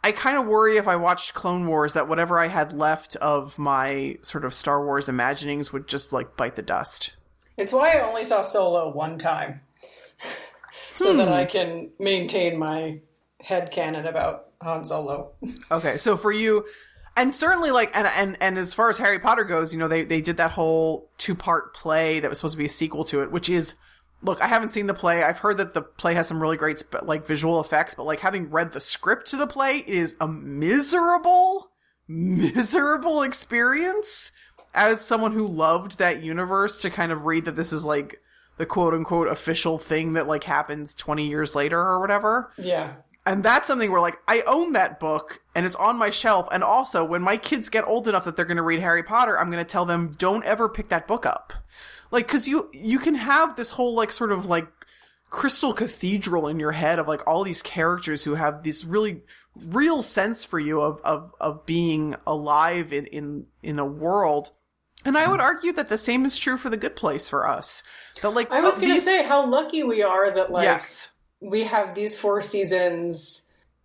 I kind of worry if I watched Clone Wars that whatever I had left of my sort of Star Wars imaginings would just like bite the dust. It's why I only saw Solo one time. <laughs> so that Hmm. I can maintain my head canon about Han Solo. <laughs> Okay, so for you, and certainly like, and and and as far as Harry Potter goes, you know, they they did that whole two part play that was supposed to be a sequel to it, which is, look, I haven't seen the play. I've heard that the play has some really great sp- like visual effects, but like having read the script to the play it is a miserable, miserable experience. As someone who loved that universe, to kind of read that this is like the quote unquote official thing that like happens twenty years later or whatever. Yeah. And that's something where like I own that book and it's on my shelf. And also when my kids get old enough that they're going to read Harry Potter, I'm going to tell them don't ever pick that book up. Like cuz you you can have this whole like sort of like crystal cathedral in your head of like all these characters who have this really real sense for you of of of being alive in in in a world. And I would argue that the same is true for the good place for us. That like I was uh, going to these- say how lucky we are that like yes. we have these four seasons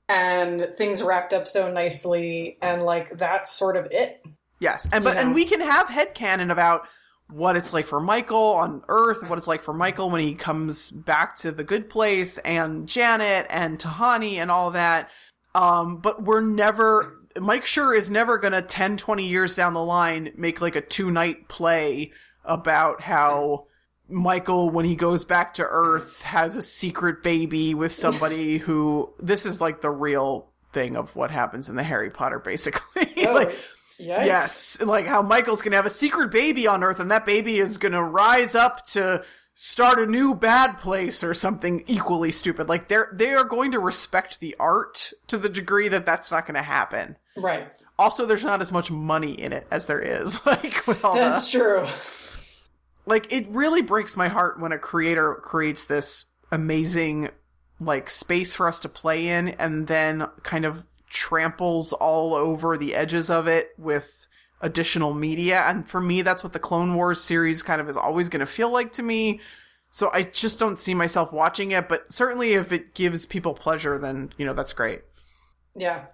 and things wrapped up so nicely and like that's sort of it. Yes, and but know? and we can have headcanon about what it's like for Michael on Earth, what it's like for Michael when he comes back to the good place, and Janet and Tahani and all that. Um, but we're never Mike Schur is never gonna 10, 20 years down the line make like a two night play about how Michael, when he goes back to Earth, has a secret baby with somebody <laughs> who this is like the real thing of what happens in the Harry Potter, basically. <laughs> Oh, like yikes. Yes, like how Michael's gonna have a secret baby on Earth, and that baby is gonna rise up to start a new bad place or something equally stupid. Like they're they are going to respect the art to the degree that that's not gonna happen. Right. Also, there's not as much money in it as there is. <laughs> Like with all the- That's true. like it really breaks my heart when a creator creates this amazing like space for us to play in and then kind of tramples all over the edges of it with additional media and for me that's what the clone wars series kind of is always going to feel like to me so i just don't see myself watching it but certainly if it gives people pleasure then you know that's great Yeah.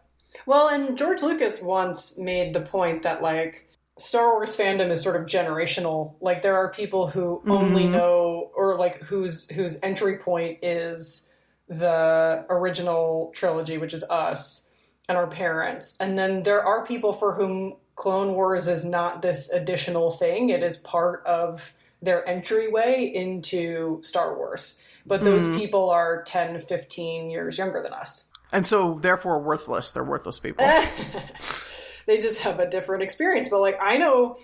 Well, and George Lucas once made the point that like Star Wars fandom is sort of generational. Like there are people who only Mhm. know or like whose whose entry point is the original trilogy, which is us and our parents. And then there are people for whom Clone Wars is not this additional thing. It is part of their entryway into Star Wars. But those Mhm. people are 10, 15 years younger than us. and so therefore worthless they're worthless people <laughs> they just have a different experience. But like I know,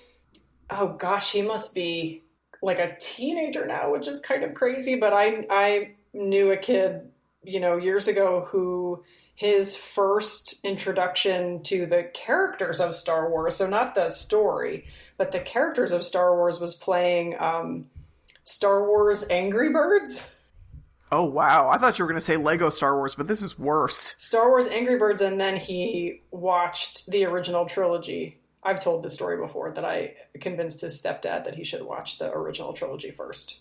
oh gosh, he must be like a teenager now, which is kind of crazy. But I I knew a kid, you know, years ago who his first introduction to the characters of Star Wars, so not the story, but the characters of Star Wars was playing um, Star Wars Angry Birds. Oh wow! I thought you were going to say Lego Star Wars, but this is worse. Star Wars Angry Birds, and then he watched the original trilogy. I've told this story before that I convinced his stepdad that he should watch the original trilogy first.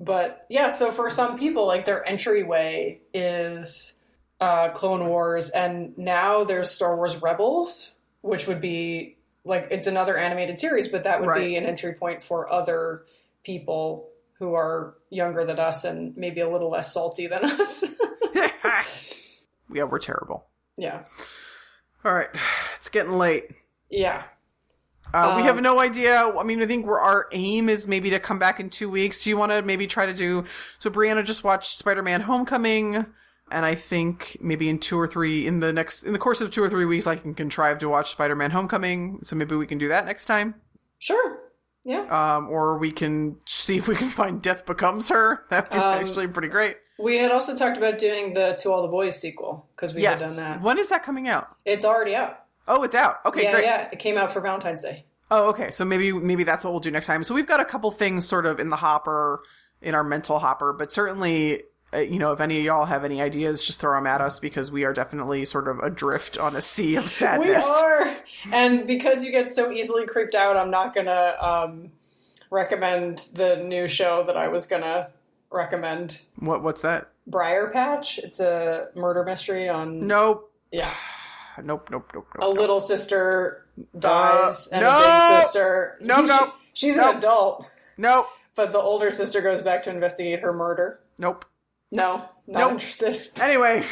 But yeah, so for some people, like their entryway is uh, Clone Wars, and now there's Star Wars Rebels, which would be like it's another animated series, but that would Right. be an entry point for other people who are younger than us and maybe a little less salty than us. <laughs> yeah, we're terrible. yeah. All right, it's getting late. Yeah. Uh, we Um, have no idea. I mean, I think we're, our aim is maybe to come back in two weeks. Do you want to maybe try to do? So Brianna just watched Spider-Man: Homecoming, and I think maybe in two or three in the next in the course of two or three weeks, I can contrive to watch Spider-Man: Homecoming. So maybe we can do that next time. Sure. Yeah. Um, or we can see if we can find Death Becomes Her. That'd be Um, actually pretty great. We had also talked about doing the To All the Boys sequel because we Yes. had done that. When is that coming out? It's already out. Oh, it's out. Okay, yeah, great. yeah. It came out for Valentine's Day. Oh, okay. So maybe maybe that's what we'll do next time. So we've got a couple things sort of in the hopper, in our mental hopper, but certainly, you know, if any of y'all have any ideas, just throw them at us because we are definitely sort of adrift on a sea of <laughs> sadness. We are. And because you get so easily creeped out, I'm not to um, recommend the new show that I was to recommend. What what's that? Briarpatch. It's a murder mystery on. Nope. Yeah. <sighs> Nope. Nope. Nope. A nope. little sister dies and a no! big sister. No, She- no, She's no. an adult, Nope. but the older sister goes back to investigate her murder. Nope. No, not Nope. interested. <laughs> Anyway.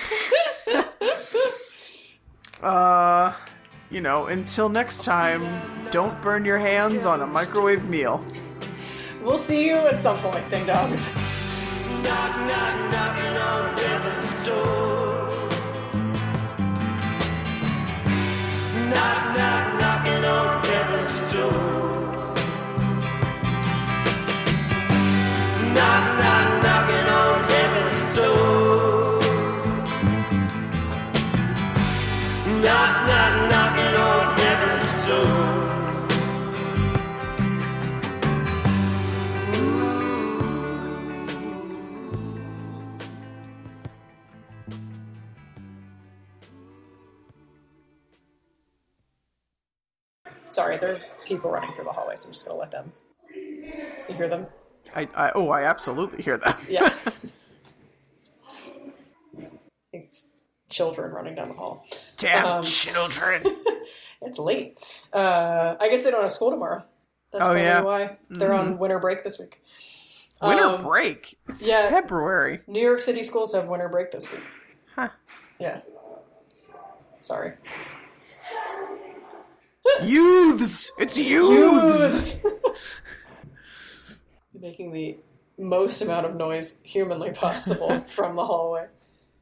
<laughs> uh, you know, until next time, don't burn your hands on a microwave meal. We'll see you at some point, ding dongs. Knock, knock, knocking on heaven's door. Knock, knock, knocking on heaven's door. Knock, knock, Sorry, there are people running through the hallway, so I'm just gonna let them. You hear them? I, I oh, I absolutely hear that. Yeah. <laughs> it's children running down the hall. Damn Um, children. <laughs> It's late. Uh, I guess they don't have school tomorrow. That's Oh, probably yeah. why they're on winter break this week. Winter Um, break. It's yeah. February. New York City schools have winter break this week. Huh. Yeah. Sorry. Youths. It's youths. <laughs> Making the most amount of noise humanly possible <laughs> from the hallway.